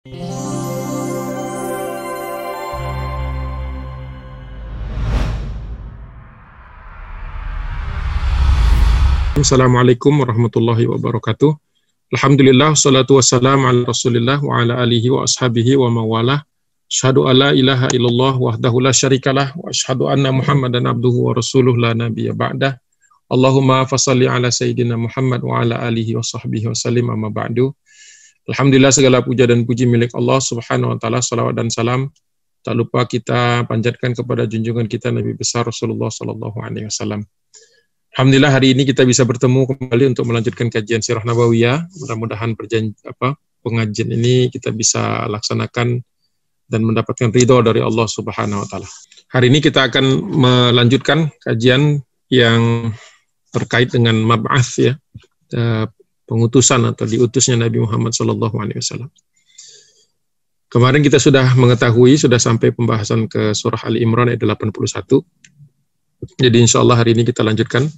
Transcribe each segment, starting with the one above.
Assalamualaikum warahmatullahi wabarakatuh. Alhamdulillah, salatu wassalamu ala rasulillah wa ala alihi wa ashabihi wa mawalah. Asyhadu alla ilaha illallah wahdahu la syarikalah wa asyhadu anna Muhammadan abduhu wa rasuluh la nabiyya ba'dah. Allahumma fasalli ala sayyidina Muhammad wa ala alihi wa sahbihi wa sallim amma ba'du. Alhamdulillah segala puja dan puji milik Allah Subhanahu wa taala. Salawat dan salam tak lupa kita panjatkan kepada junjungan kita Nabi besar Rasulullah sallallahu alaihi wasallam. Alhamdulillah hari ini kita bisa bertemu kembali untuk melanjutkan kajian Sirah Nabawiyah. Mudah-mudahan perjanji apa pengajian ini kita bisa laksanakan dan mendapatkan ridho dari Allah Subhanahu wa taala. Hari ini kita akan melanjutkan kajian yang terkait dengan mab'ath ya, eh, pengutusan atau diutusnya Nabi Muhammad wasallam. Kemarin kita sudah mengetahui, sudah sampai pembahasan ke surah Ali Imran ayat 81 jadi insya Allah hari ini kita lanjutkan.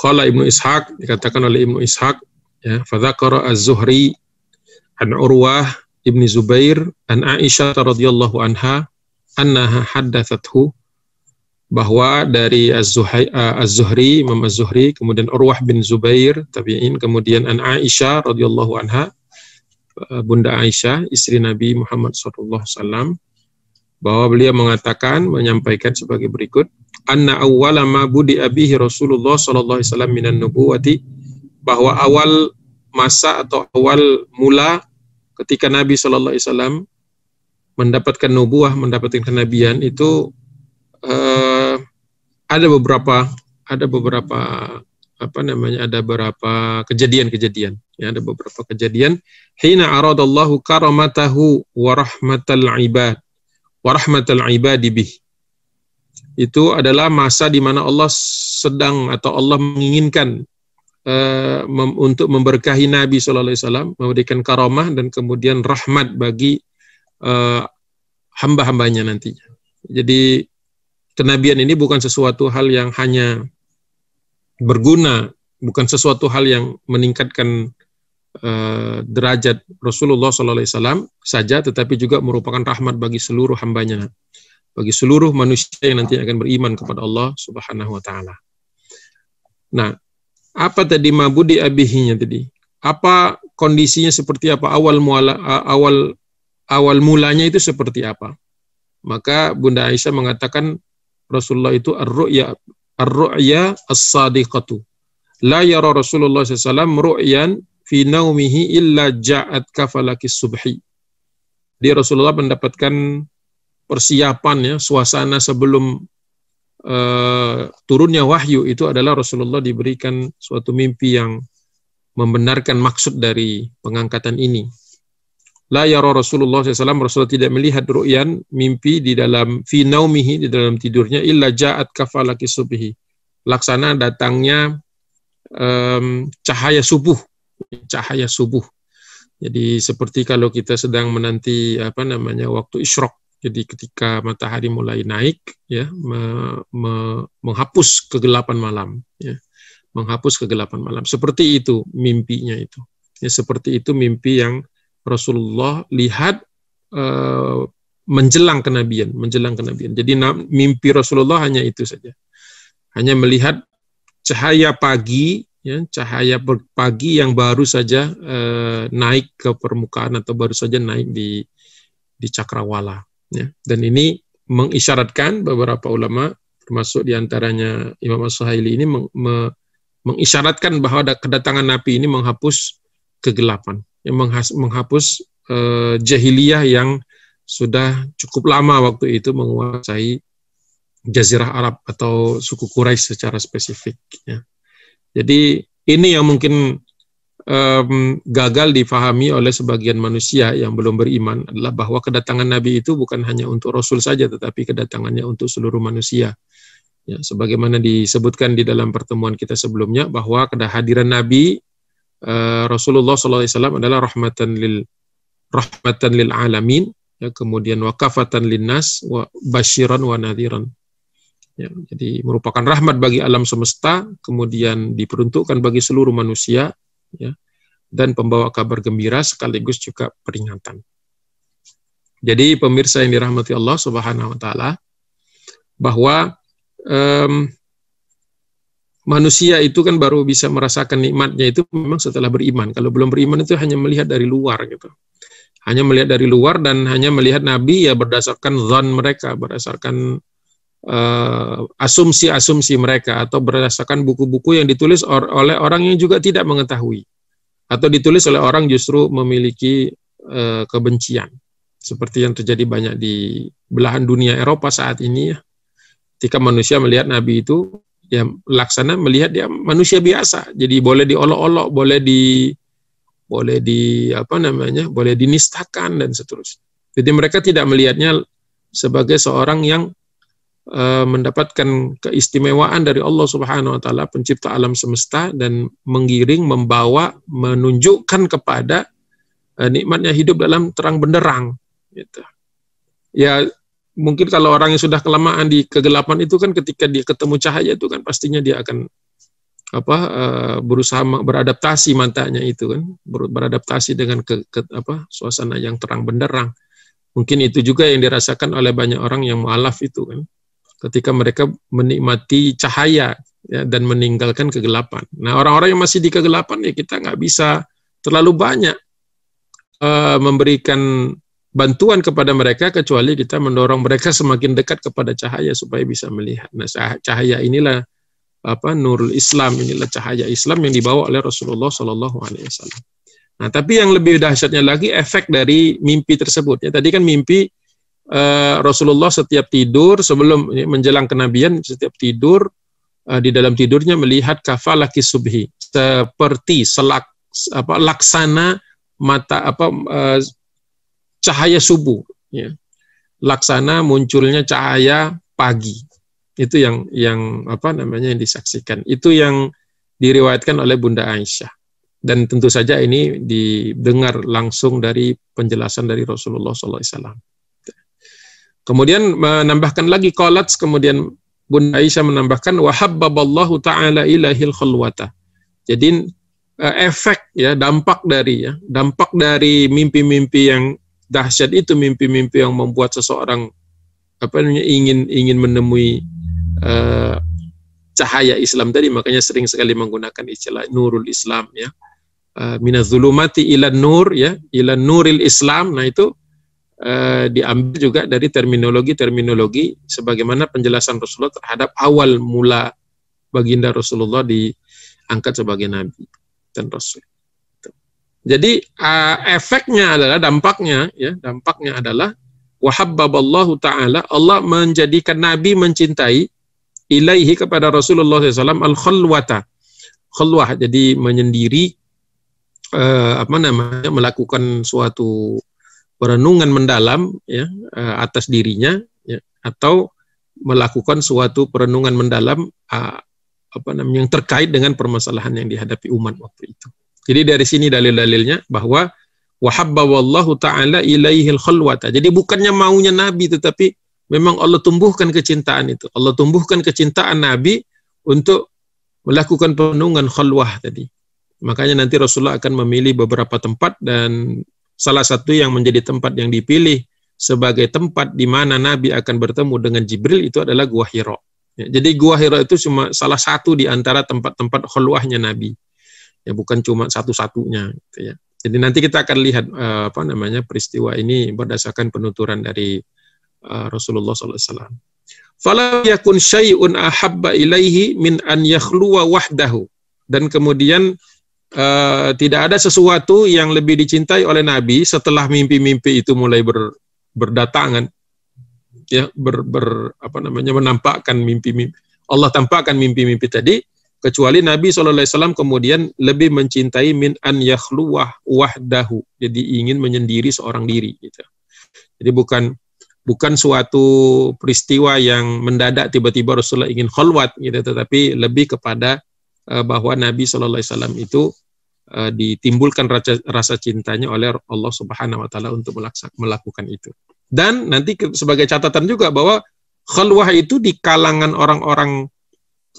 Kalau Ibnu Ishaq dikatakan oleh Ibnu Ishaq ya fadzakara Az-Zuhri an Urwah Ibni Zubair an Aisyah radhiyallahu anha annaha haddathathu bahwa dari Az-Zuhri Imam Az-Zuhri kemudian Urwah bin Zubair tabi'in kemudian an Aisyah radhiyallahu anha Bunda Aisyah istri Nabi Muhammad wasallam bahwa beliau mengatakan menyampaikan sebagai berikut anna awwala ma budi abihi Rasulullah sallallahu alaihi wasallam minan nubuwati bahwa awal masa atau awal mula ketika Nabi sallallahu alaihi wasallam mendapatkan nubuah, mendapatkan kenabian itu uh, ada beberapa ada beberapa apa namanya ada beberapa kejadian-kejadian ya ada beberapa kejadian hina aradallahu karamatahu wa rahmatal ibad warahmatul ibadi bih. Itu adalah masa di mana Allah sedang atau Allah menginginkan uh, mem untuk memberkahi Nabi Shallallahu Alaihi Wasallam, memberikan karamah dan kemudian rahmat bagi uh, hamba-hambanya nantinya. Jadi kenabian ini bukan sesuatu hal yang hanya berguna, bukan sesuatu hal yang meningkatkan uh, derajat Rasulullah SAW saja, tetapi juga merupakan rahmat bagi seluruh hambanya, bagi seluruh manusia yang nanti akan beriman kepada Allah Subhanahu Wa Taala. Nah, apa tadi mabudi abihinya tadi? Apa kondisinya seperti apa? Awal muala, awal awal mulanya itu seperti apa? Maka Bunda Aisyah mengatakan Rasulullah itu ar-ru'ya ar-ru'ya as-sadiqatu. La yara Rasulullah SAW ru'yan fi naumihi illa ja'at kafalaki subhi. Dia Rasulullah mendapatkan persiapan ya, suasana sebelum uh, turunnya wahyu itu adalah Rasulullah diberikan suatu mimpi yang membenarkan maksud dari pengangkatan ini. La yara Rasulullah SAW, Rasulullah tidak melihat ru'yan, mimpi di dalam fi naumihi, di dalam tidurnya, illa ja'at kafalaki subhi. Laksana datangnya um, cahaya subuh cahaya subuh. Jadi seperti kalau kita sedang menanti apa namanya waktu isyrok. Jadi ketika matahari mulai naik ya me, me, menghapus kegelapan malam ya. Menghapus kegelapan malam. Seperti itu mimpinya itu. Ya seperti itu mimpi yang Rasulullah lihat uh, menjelang kenabian, menjelang kenabian. Jadi mimpi Rasulullah hanya itu saja. Hanya melihat cahaya pagi ya cahaya pagi yang baru saja eh, naik ke permukaan atau baru saja naik di di cakrawala ya dan ini mengisyaratkan beberapa ulama termasuk di antaranya Imam As-Suhaili ini meng, me, mengisyaratkan bahwa kedatangan Nabi ini menghapus kegelapan yang menghapus eh, jahiliyah yang sudah cukup lama waktu itu menguasai Jazirah Arab atau suku Quraisy secara spesifik ya. Jadi ini yang mungkin um, gagal difahami oleh sebagian manusia yang belum beriman adalah bahwa kedatangan Nabi itu bukan hanya untuk Rasul saja, tetapi kedatangannya untuk seluruh manusia. Ya, sebagaimana disebutkan di dalam pertemuan kita sebelumnya bahwa kehadiran Nabi uh, Rasulullah SAW adalah rahmatan lil rahmatan lil alamin, ya, kemudian wakafatan linnas, wa basyiran wa nadhiran. Ya, jadi merupakan rahmat bagi alam semesta, kemudian diperuntukkan bagi seluruh manusia, ya, dan pembawa kabar gembira sekaligus juga peringatan. Jadi pemirsa yang dirahmati Allah Subhanahu wa taala bahwa um, manusia itu kan baru bisa merasakan nikmatnya itu memang setelah beriman. Kalau belum beriman itu hanya melihat dari luar gitu. Hanya melihat dari luar dan hanya melihat nabi ya berdasarkan zon mereka, berdasarkan uh, asumsi-asumsi mereka atau berdasarkan buku-buku yang ditulis or oleh orang yang juga tidak mengetahui atau ditulis oleh orang justru memiliki uh, kebencian seperti yang terjadi banyak di belahan dunia Eropa saat ini ya. Ketika manusia melihat nabi itu ya laksana melihat dia manusia biasa. Jadi boleh diolok-olok, boleh di boleh di apa namanya? boleh dinistakan dan seterusnya. Jadi mereka tidak melihatnya sebagai seorang yang uh, mendapatkan keistimewaan dari Allah Subhanahu wa taala pencipta alam semesta dan menggiring, membawa, menunjukkan kepada uh, nikmatnya hidup dalam terang benderang gitu. Ya mungkin kalau orang yang sudah kelamaan di kegelapan itu kan ketika dia ketemu cahaya itu kan pastinya dia akan apa uh, berusaha beradaptasi matanya itu kan. Beradaptasi dengan ke, ke apa suasana yang terang benderang. Mungkin itu juga yang dirasakan oleh banyak orang yang mualaf itu kan. Ketika mereka menikmati cahaya ya, dan meninggalkan kegelapan. Nah orang-orang yang masih di kegelapan ya kita nggak bisa terlalu banyak uh, memberikan bantuan kepada mereka kecuali kita mendorong mereka semakin dekat kepada cahaya supaya bisa melihat. Nah, cahaya inilah apa nurul Islam inilah cahaya Islam yang dibawa oleh Rasulullah Shallallahu Alaihi Wasallam. Nah, tapi yang lebih dahsyatnya lagi efek dari mimpi tersebut. Ya, tadi kan mimpi uh, Rasulullah setiap tidur sebelum menjelang kenabian setiap tidur uh, di dalam tidurnya melihat kafalaki subhi seperti selak apa laksana mata apa uh, cahaya subuh ya. laksana munculnya cahaya pagi itu yang yang apa namanya yang disaksikan itu yang diriwayatkan oleh Bunda Aisyah dan tentu saja ini didengar langsung dari penjelasan dari Rasulullah SAW. Kemudian menambahkan lagi kolat, kemudian Bunda Aisyah menambahkan wahabbaballahu taala ilahil khulwata. Jadi eh, efek ya dampak dari ya dampak dari mimpi-mimpi yang dahsyat itu mimpi-mimpi yang membuat seseorang apa namanya ingin ingin menemui uh, cahaya Islam tadi. Makanya sering sekali menggunakan istilah nurul Islam ya. Uh, minazulumati ila nur ya ila nuril Islam. Nah itu uh, diambil juga dari terminologi-terminologi sebagaimana penjelasan Rasulullah terhadap awal mula baginda Rasulullah diangkat sebagai nabi dan rasul. Jadi uh, efeknya adalah dampaknya ya, dampaknya adalah wahabbaballahu taala Allah menjadikan nabi mencintai ilaihi kepada Rasulullah SAW al khalwata. Khalwah jadi menyendiri uh, apa namanya melakukan suatu perenungan mendalam ya uh, atas dirinya ya atau melakukan suatu perenungan mendalam uh, apa namanya yang terkait dengan permasalahan yang dihadapi umat waktu itu. Jadi dari sini dalil-dalilnya bahwa wahabba wallahu taala ilaihil khalwata. Jadi bukannya maunya Nabi tetapi memang Allah tumbuhkan kecintaan itu. Allah tumbuhkan kecintaan Nabi untuk melakukan penungan khalwah tadi. Makanya nanti Rasulullah akan memilih beberapa tempat dan salah satu yang menjadi tempat yang dipilih sebagai tempat di mana Nabi akan bertemu dengan Jibril itu adalah Gua Hira. Ya, jadi Gua Hira itu cuma salah satu di antara tempat-tempat khalwahnya Nabi ya bukan cuma satu-satunya gitu ya. Jadi nanti kita akan lihat uh, apa namanya peristiwa ini berdasarkan penuturan dari uh, Rasulullah SAW. Fala yakun syai'un ahabba ilaihi min an yakhluwa wahdahu. Dan kemudian uh, tidak ada sesuatu yang lebih dicintai oleh Nabi setelah mimpi-mimpi itu mulai ber, berdatangan ya ber, ber apa namanya menampakkan mimpi-mimpi Allah tampakkan mimpi-mimpi tadi kecuali Nabi SAW kemudian lebih mencintai min an yakhluwah wahdahu. Jadi ingin menyendiri seorang diri gitu. jadi bukan bukan suatu peristiwa yang mendadak tiba-tiba Rasulullah ingin khalwat gitu. Tetapi lebih kepada uh, bahwa Nabi SAW itu uh, ditimbulkan rasa, rasa cintanya oleh Allah Subhanahu wa taala untuk melakukan itu. Dan nanti sebagai catatan juga bahwa khalwah itu di kalangan orang-orang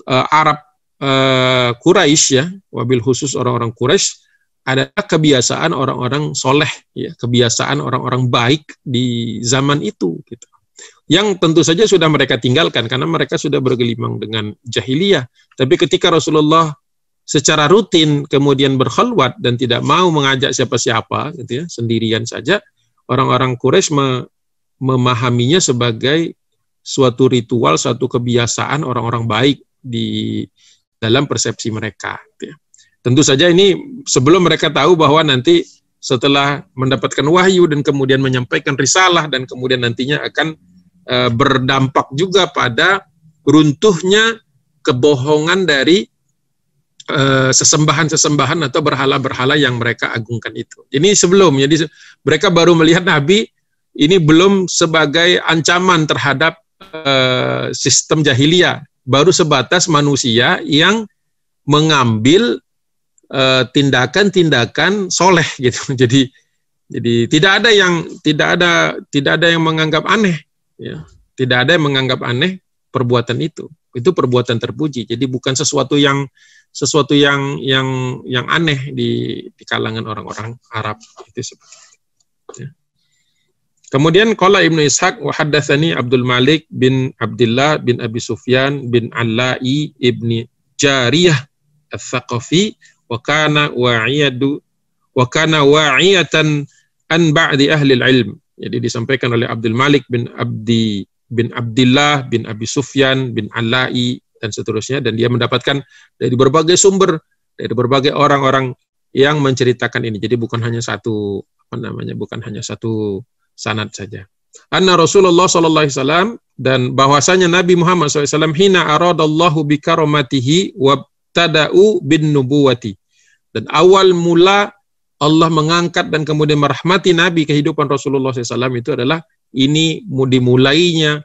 uh, Arab uh, Quraisy ya, wabil khusus orang-orang Quraisy adalah kebiasaan orang-orang soleh, ya, kebiasaan orang-orang baik di zaman itu. Gitu. Yang tentu saja sudah mereka tinggalkan karena mereka sudah bergelimang dengan jahiliyah. Tapi ketika Rasulullah secara rutin kemudian berkhulwat dan tidak mau mengajak siapa-siapa, gitu ya, sendirian saja, orang-orang Quraisy me memahaminya sebagai suatu ritual, suatu kebiasaan orang-orang baik di dalam persepsi mereka. Gitu ya. Tentu saja ini sebelum mereka tahu bahwa nanti setelah mendapatkan wahyu dan kemudian menyampaikan risalah dan kemudian nantinya akan e, berdampak juga pada runtuhnya kebohongan dari e, sesembahan-sesembahan atau berhala-berhala yang mereka agungkan itu. Ini sebelum, jadi mereka baru melihat Nabi ini belum sebagai ancaman terhadap e, sistem jahiliyah, baru sebatas manusia yang mengambil Eh, tindakan-tindakan soleh gitu. Jadi jadi tidak ada yang tidak ada tidak ada yang menganggap aneh, ya. Tidak ada yang menganggap aneh perbuatan itu. Itu perbuatan terpuji. Jadi bukan sesuatu yang sesuatu yang yang yang aneh di di kalangan orang-orang Arab itu seperti. Kemudian qala Ibnu Ishaq wa haddatsani Abdul Malik bin Abdullah bin Abi Sufyan bin Allai ibni Jariyah Al-Thaqafi wa kana wa'iyadu wa kana wa'iyatan an ba'di ahli ilm. Jadi disampaikan oleh Abdul Malik bin Abdi bin Abdullah bin Abi Sufyan bin Alai dan seterusnya dan dia mendapatkan dari berbagai sumber dari berbagai orang-orang yang menceritakan ini. Jadi bukan hanya satu apa namanya bukan hanya satu sanad saja. Anna Rasulullah sallallahu alaihi wasallam dan bahwasanya Nabi Muhammad SAW hina aradallahu bi karamatihi wa tada'u bin nubuwati. Dan awal mula Allah mengangkat dan kemudian merahmati Nabi kehidupan Rasulullah SAW itu adalah ini dimulainya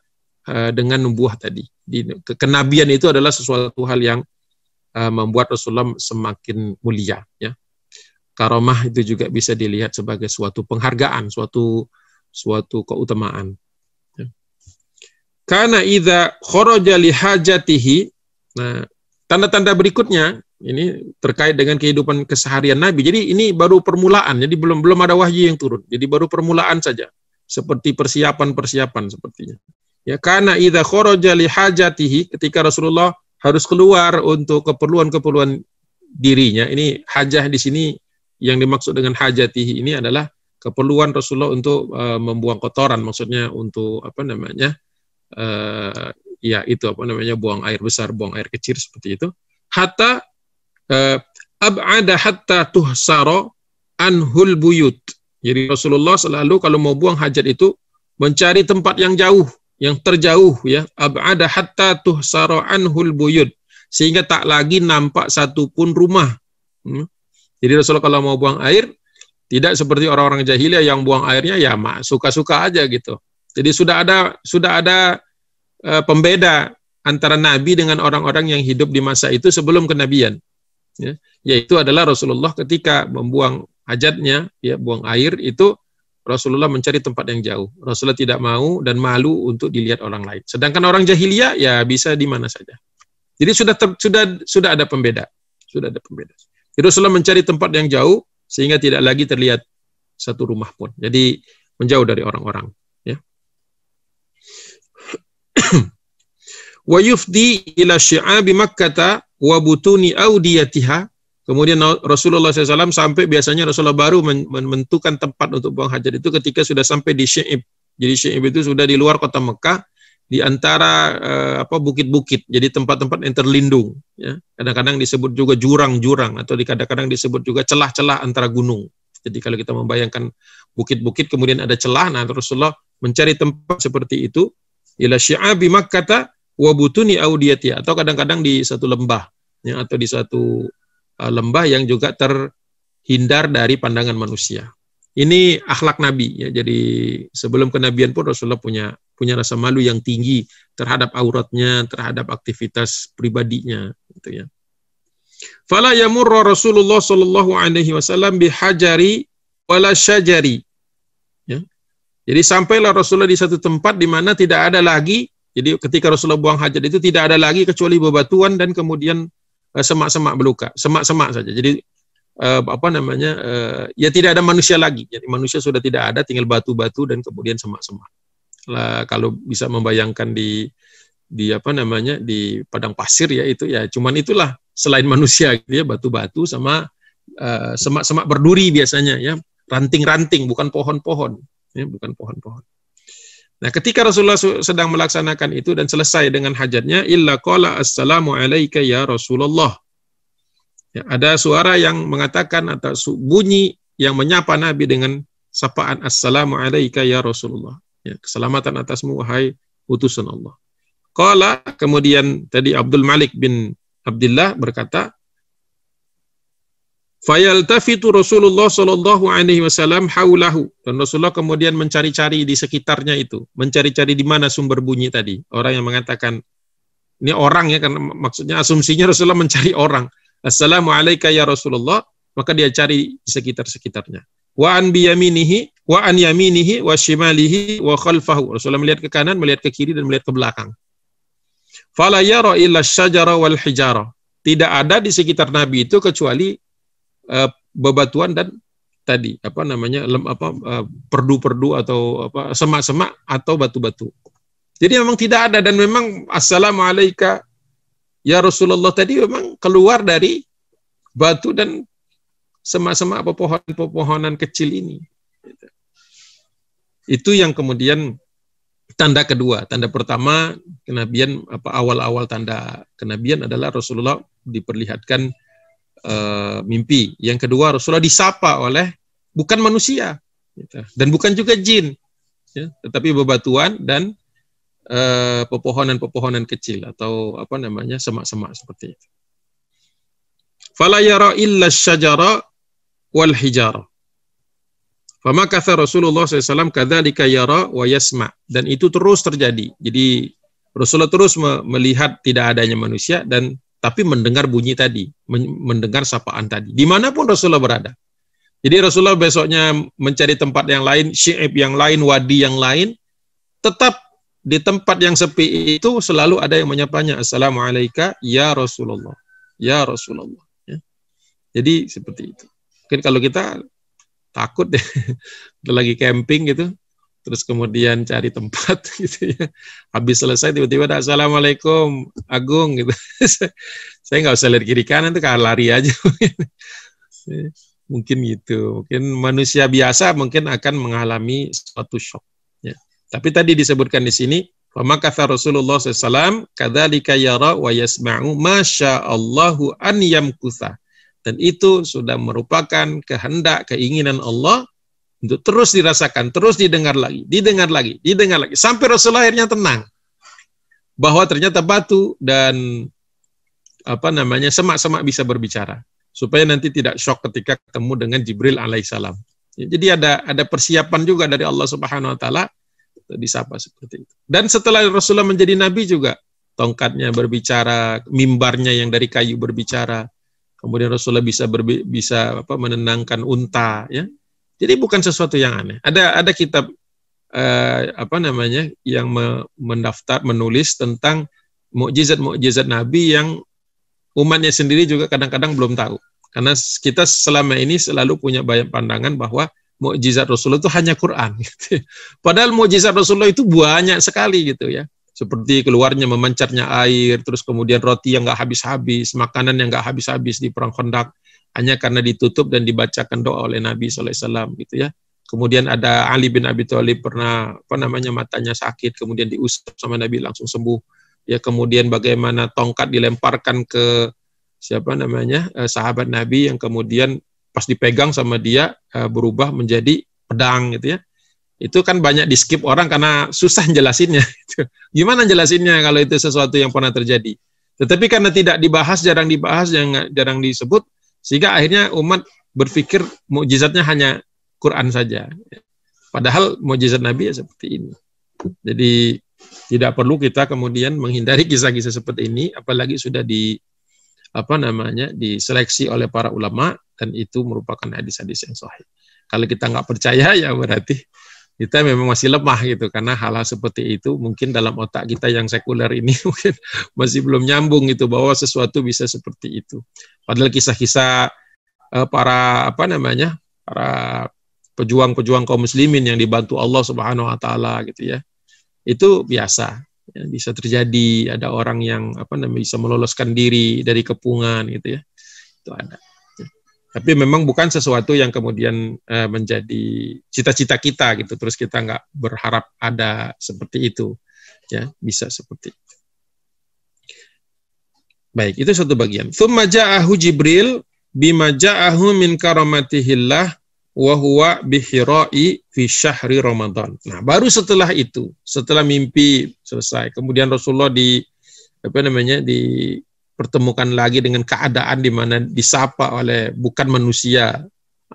uh, dengan nubuah tadi. Di, kenabian itu adalah sesuatu hal yang uh, membuat Rasulullah semakin mulia. Ya. Karomah itu juga bisa dilihat sebagai suatu penghargaan, suatu suatu keutamaan. Ya. Karena idza kharaja li hajatihi, nah tanda-tanda berikutnya ini terkait dengan kehidupan keseharian Nabi. Jadi ini baru permulaan, jadi belum belum ada wahyu yang turun. Jadi baru permulaan saja. Seperti persiapan-persiapan sepertinya. Ya, karena idza kharaja li hajatihi ketika Rasulullah harus keluar untuk keperluan-keperluan dirinya. Ini hajah di sini yang dimaksud dengan hajatihi ini adalah keperluan Rasulullah untuk uh, membuang kotoran, maksudnya untuk apa namanya? Uh, ya itu apa namanya buang air besar, buang air kecil seperti itu. Hatta Eh, ab'ada hatta tuhsara anhul buyut. Jadi Rasulullah selalu kalau mau buang hajat itu mencari tempat yang jauh, yang terjauh ya. Ab'ada hatta tuhsara anhul buyut. Sehingga tak lagi nampak satu pun rumah. Hmm. Jadi Rasulullah kalau mau buang air tidak seperti orang-orang jahiliyah yang buang airnya ya suka-suka aja gitu. Jadi sudah ada sudah ada uh, pembeda antara nabi dengan orang-orang yang hidup di masa itu sebelum kenabian ya, yaitu adalah Rasulullah ketika membuang hajatnya, ya buang air itu Rasulullah mencari tempat yang jauh. Rasulullah tidak mau dan malu untuk dilihat orang lain. Sedangkan orang jahiliyah ya bisa di mana saja. Jadi sudah ter, sudah sudah ada pembeda, sudah ada pembeda. Jadi Rasulullah mencari tempat yang jauh sehingga tidak lagi terlihat satu rumah pun. Jadi menjauh dari orang-orang. Ya. Wa yufdi ila syi'abi Makkah wa butuni audiyatiha. Kemudian Rasulullah SAW sampai biasanya Rasulullah baru menentukan tempat untuk buang hajat itu ketika sudah sampai di Syi'ib. Jadi Syi'ib itu sudah di luar kota Mekah, di antara eh, apa bukit-bukit. Jadi tempat-tempat yang terlindung. Ya. Kadang-kadang disebut juga jurang-jurang atau kadang-kadang disebut juga celah-celah antara gunung. Jadi kalau kita membayangkan bukit-bukit kemudian ada celah, nah Rasulullah mencari tempat seperti itu. Ila syi'abi Makkah wabutuni audiyati atau kadang-kadang di satu lembah ya, atau di satu uh, lembah yang juga terhindar dari pandangan manusia. Ini akhlak Nabi ya. Jadi sebelum kenabian pun Rasulullah punya punya rasa malu yang tinggi terhadap auratnya, terhadap aktivitas pribadinya gitu ya. Fala yamurra Rasulullah sallallahu alaihi wasallam bihajari wala syajari. Ya. Jadi sampailah Rasulullah di satu tempat di mana tidak ada lagi jadi ketika Rasulullah buang hajat itu tidak ada lagi kecuali bebatuan dan kemudian eh, semak-semak beluka, semak-semak saja. Jadi uh, apa namanya uh, ya tidak ada manusia lagi. Jadi manusia sudah tidak ada, tinggal batu-batu dan kemudian semak-semak. Lah kalau bisa membayangkan di di apa namanya di padang pasir ya itu ya cuman itulah selain manusia gitu ya batu-batu sama uh, semak-semak berduri biasanya ya ranting-ranting bukan pohon-pohon ya bukan pohon-pohon. Nah, ketika Rasulullah sedang melaksanakan itu dan selesai dengan hajatnya, illa qala assalamu alayka ya Rasulullah. Ya, ada suara yang mengatakan atau bunyi yang menyapa Nabi dengan sapaan assalamu alayka ya Rasulullah. Ya, keselamatan atasmu wahai utusan Allah. Qala kemudian tadi Abdul Malik bin Abdullah berkata, Fayaltafitu Rasulullah Shallallahu Alaihi Wasallam haulahu dan Rasulullah kemudian mencari-cari di sekitarnya itu, mencari-cari di mana sumber bunyi tadi. Orang yang mengatakan ini orang ya karena maksudnya asumsinya Rasulullah mencari orang. Assalamualaikum ya Rasulullah, maka dia cari di sekitar-sekitarnya. Wa an wa an yaminihi wa shimalihi wa khalfahu. Rasulullah melihat ke kanan, melihat ke kiri dan melihat ke belakang. Fala yara illa syajara wal hijara. Tidak ada di sekitar Nabi itu kecuali uh, bebatuan dan tadi apa namanya lem, apa uh, perdu-perdu atau apa semak-semak atau batu-batu. Jadi memang tidak ada dan memang assalamualaikum ya Rasulullah tadi memang keluar dari batu dan semak-semak pepohonan-pepohonan kecil ini. Itu yang kemudian tanda kedua. Tanda pertama kenabian apa awal-awal tanda kenabian adalah Rasulullah diperlihatkan uh, mimpi. Yang kedua Rasulullah disapa oleh bukan manusia gitu. dan bukan juga jin, ya, tetapi bebatuan dan uh, pepohonan-pepohonan kecil atau apa namanya semak-semak seperti itu. Fala yara illa syajara wal hijara. Famakatha Rasulullah SAW kadzalika yara wa yasma dan itu terus terjadi. Jadi Rasulullah terus melihat tidak adanya manusia dan tapi mendengar bunyi tadi, mendengar sapaan tadi, di mana pun Rasulullah berada. Jadi Rasulullah besoknya mencari tempat yang lain, syi'ib yang lain, wadi yang lain, tetap di tempat yang sepi itu selalu ada yang menyapanya, Assalamualaikum ya Rasulullah, ya Rasulullah. Ya. Jadi seperti itu. Mungkin kalau kita takut deh, lagi camping gitu, terus kemudian cari tempat gitu ya. Habis selesai tiba-tiba assalamualaikum Agung gitu. saya nggak usah lihat kiri kanan tuh kalau lari aja. mungkin gitu. Mungkin manusia biasa mungkin akan mengalami suatu shock. Ya. Tapi tadi disebutkan di sini, kata Rasulullah SAW, kadzalika yara wa yasma'u masya Allahu an yamkutha. Dan itu sudah merupakan kehendak, keinginan Allah untuk terus dirasakan, terus didengar lagi, didengar lagi, didengar lagi. Sampai Rasulullah akhirnya tenang. Bahwa ternyata batu dan apa namanya semak-semak bisa berbicara supaya nanti tidak shock ketika ketemu dengan Jibril alaihissalam. Ya, jadi ada ada persiapan juga dari Allah Subhanahu wa taala disapa seperti itu. Dan setelah Rasulullah menjadi nabi juga tongkatnya berbicara, mimbarnya yang dari kayu berbicara. Kemudian Rasulullah bisa berbi, bisa apa menenangkan unta ya. Jadi bukan sesuatu yang aneh. Ada ada kitab eh, apa namanya yang me, mendaftar menulis tentang mukjizat-mukjizat Nabi yang umatnya sendiri juga kadang-kadang belum tahu. Karena kita selama ini selalu punya banyak pandangan bahwa mukjizat Rasulullah itu hanya Quran. Gitu. Padahal mukjizat Rasulullah itu banyak sekali gitu ya. Seperti keluarnya memancarnya air, terus kemudian roti yang nggak habis-habis, makanan yang nggak habis-habis di perang Khandaq hanya karena ditutup dan dibacakan doa oleh Nabi SAW gitu ya. Kemudian ada Ali bin Abi Thalib pernah apa namanya matanya sakit, kemudian diusap sama Nabi langsung sembuh. Ya kemudian bagaimana tongkat dilemparkan ke siapa namanya eh, sahabat Nabi yang kemudian pas dipegang sama dia eh, berubah menjadi pedang gitu ya. Itu kan banyak di skip orang karena susah jelasinnya. Gimana jelasinnya kalau itu sesuatu yang pernah terjadi? Tetapi karena tidak dibahas, jarang dibahas, jarang, jarang disebut, sehingga akhirnya umat berpikir mukjizatnya hanya Quran saja. Padahal mukjizat Nabi ya seperti ini. Jadi tidak perlu kita kemudian menghindari kisah-kisah seperti ini, apalagi sudah di apa namanya diseleksi oleh para ulama dan itu merupakan hadis-hadis yang sahih. Kalau kita nggak percaya ya berarti kita memang masih lemah gitu karena hal-hal seperti itu mungkin dalam otak kita yang sekuler ini mungkin masih belum nyambung gitu bahwa sesuatu bisa seperti itu. Padahal kisah-kisah uh, para apa namanya para pejuang-pejuang kaum muslimin yang dibantu Allah Subhanahu Wa Taala gitu ya itu biasa. Ya, bisa terjadi. Ada orang yang apa namanya bisa meloloskan diri dari kepungan gitu ya. Itu ada tapi memang bukan sesuatu yang kemudian uh, menjadi cita-cita kita gitu. Terus kita nggak berharap ada seperti itu. Ya bisa seperti itu. baik itu satu bagian. Thumma ja'ahu jibril bima ja'ahu min karamatihillah wa huwa bihira'i fi syahri ramadan. Nah baru setelah itu setelah mimpi selesai kemudian Rasulullah di apa namanya di pertemukan lagi dengan keadaan di mana disapa oleh bukan manusia.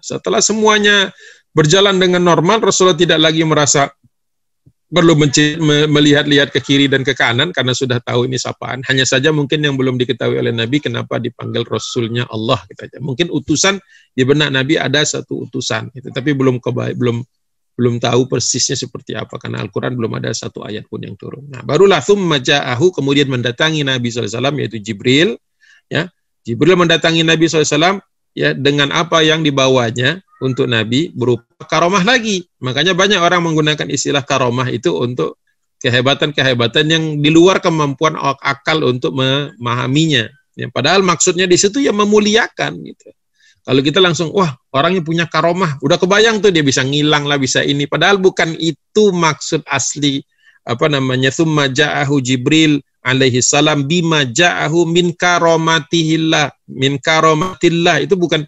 Setelah semuanya berjalan dengan normal, Rasulullah tidak lagi merasa perlu melihat-lihat ke kiri dan ke kanan karena sudah tahu ini sapaan. Hanya saja mungkin yang belum diketahui oleh Nabi kenapa dipanggil Rasulnya Allah gitu aja. Mungkin utusan di benak Nabi ada satu utusan, itu tapi belum kebaik, belum belum tahu persisnya seperti apa karena Al-Quran belum ada satu ayat pun yang turun. Nah, barulah thumma ja'ahu kemudian mendatangi Nabi SAW yaitu Jibril ya. Jibril mendatangi Nabi SAW ya dengan apa yang dibawanya untuk Nabi berupa karomah lagi. Makanya banyak orang menggunakan istilah karomah itu untuk kehebatan-kehebatan yang di luar kemampuan akal untuk memahaminya. Ya, padahal maksudnya di situ ya memuliakan gitu. Kalau kita langsung, wah orangnya punya karomah, udah kebayang tuh dia bisa ngilang lah, bisa ini. Padahal bukan itu maksud asli apa namanya summa ja'ahu Jibril alaihi salam bima ja'ahu min karomatihillah. Min karomatillah. Itu bukan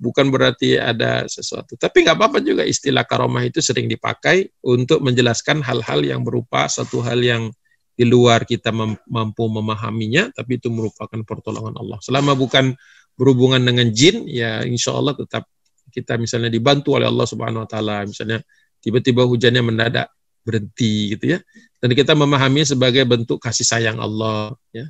bukan berarti ada sesuatu. Tapi nggak apa-apa juga istilah karomah itu sering dipakai untuk menjelaskan hal-hal yang berupa satu hal yang di luar kita mampu memahaminya tapi itu merupakan pertolongan Allah. Selama bukan berhubungan dengan jin, ya insya Allah tetap kita misalnya dibantu oleh Allah Subhanahu Wa Taala, misalnya tiba-tiba hujannya mendadak berhenti gitu ya, dan kita memahami sebagai bentuk kasih sayang Allah. Ya.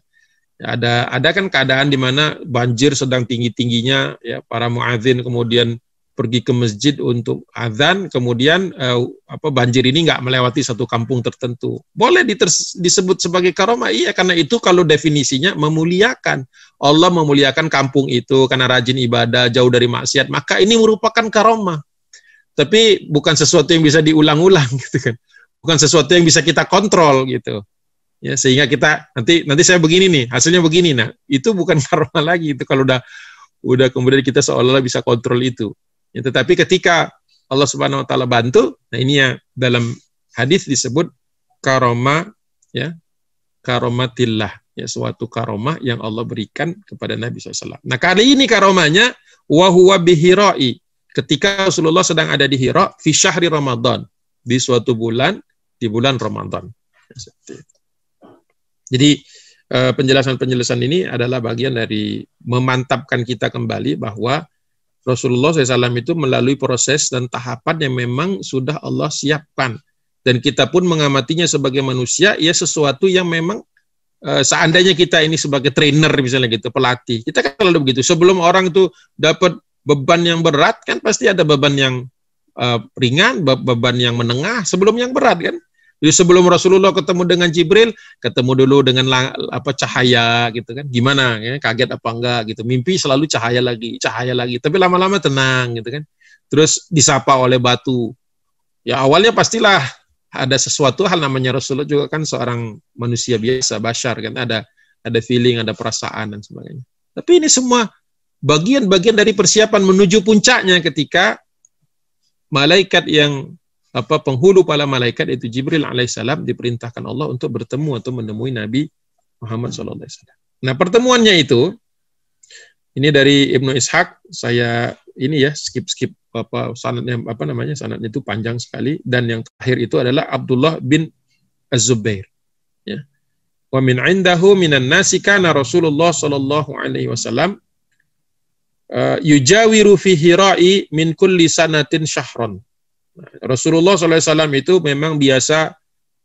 ada ada kan keadaan di mana banjir sedang tinggi tingginya, ya para muadzin kemudian pergi ke masjid untuk azan, kemudian uh, apa banjir ini nggak melewati satu kampung tertentu. Boleh disebut sebagai karomah, iya karena itu kalau definisinya memuliakan. Allah memuliakan kampung itu karena rajin ibadah, jauh dari maksiat, maka ini merupakan karomah. Tapi bukan sesuatu yang bisa diulang-ulang gitu kan. Bukan sesuatu yang bisa kita kontrol gitu. Ya, sehingga kita nanti nanti saya begini nih, hasilnya begini. Nah, itu bukan karomah lagi itu kalau udah udah kemudian kita seolah-olah bisa kontrol itu. Ya, tetapi ketika Allah Subhanahu wa taala bantu, nah ini ya dalam hadis disebut karoma ya karomatillah ya suatu karomah yang Allah berikan kepada Nabi SAW. Nah kali ini karomahnya wahwa bihirai ketika Rasulullah sedang ada di Hira fi syahri Ramadan di suatu bulan di bulan Ramadan. Jadi eh, penjelasan-penjelasan ini adalah bagian dari memantapkan kita kembali bahwa Rasulullah SAW itu melalui proses dan tahapan yang memang sudah Allah siapkan. Dan kita pun mengamatinya sebagai manusia, ya sesuatu yang memang e, seandainya kita ini sebagai trainer misalnya gitu, pelatih. Kita kan selalu begitu. Sebelum orang itu dapat beban yang berat, kan pasti ada beban yang e, ringan, beban yang menengah, sebelum yang berat kan. Jadi sebelum Rasulullah ketemu dengan Jibril, ketemu dulu dengan apa cahaya gitu kan. Gimana ya, kaget apa enggak gitu. Mimpi selalu cahaya lagi, cahaya lagi. Tapi lama-lama tenang gitu kan. Terus disapa oleh batu. Ya awalnya pastilah ada sesuatu hal namanya Rasulullah juga kan seorang manusia biasa, bashar kan ada ada feeling, ada perasaan dan sebagainya. Tapi ini semua bagian-bagian dari persiapan menuju puncaknya ketika malaikat yang apa penghulu para malaikat itu Jibril alaihissalam diperintahkan Allah untuk bertemu atau menemui Nabi Muhammad SAW. Nah pertemuannya itu ini dari Ibnu Ishaq saya ini ya skip skip apa sanadnya apa namanya sanadnya itu panjang sekali. Dan yang terakhir itu adalah Abdullah bin Az-Zubair ya. Wa min indahu minan nasi kana Rasulullah sallallahu alaihi wasallam uh, yujawiru fi hira'i min kulli sanatin syahron. Rasulullah SAW itu memang biasa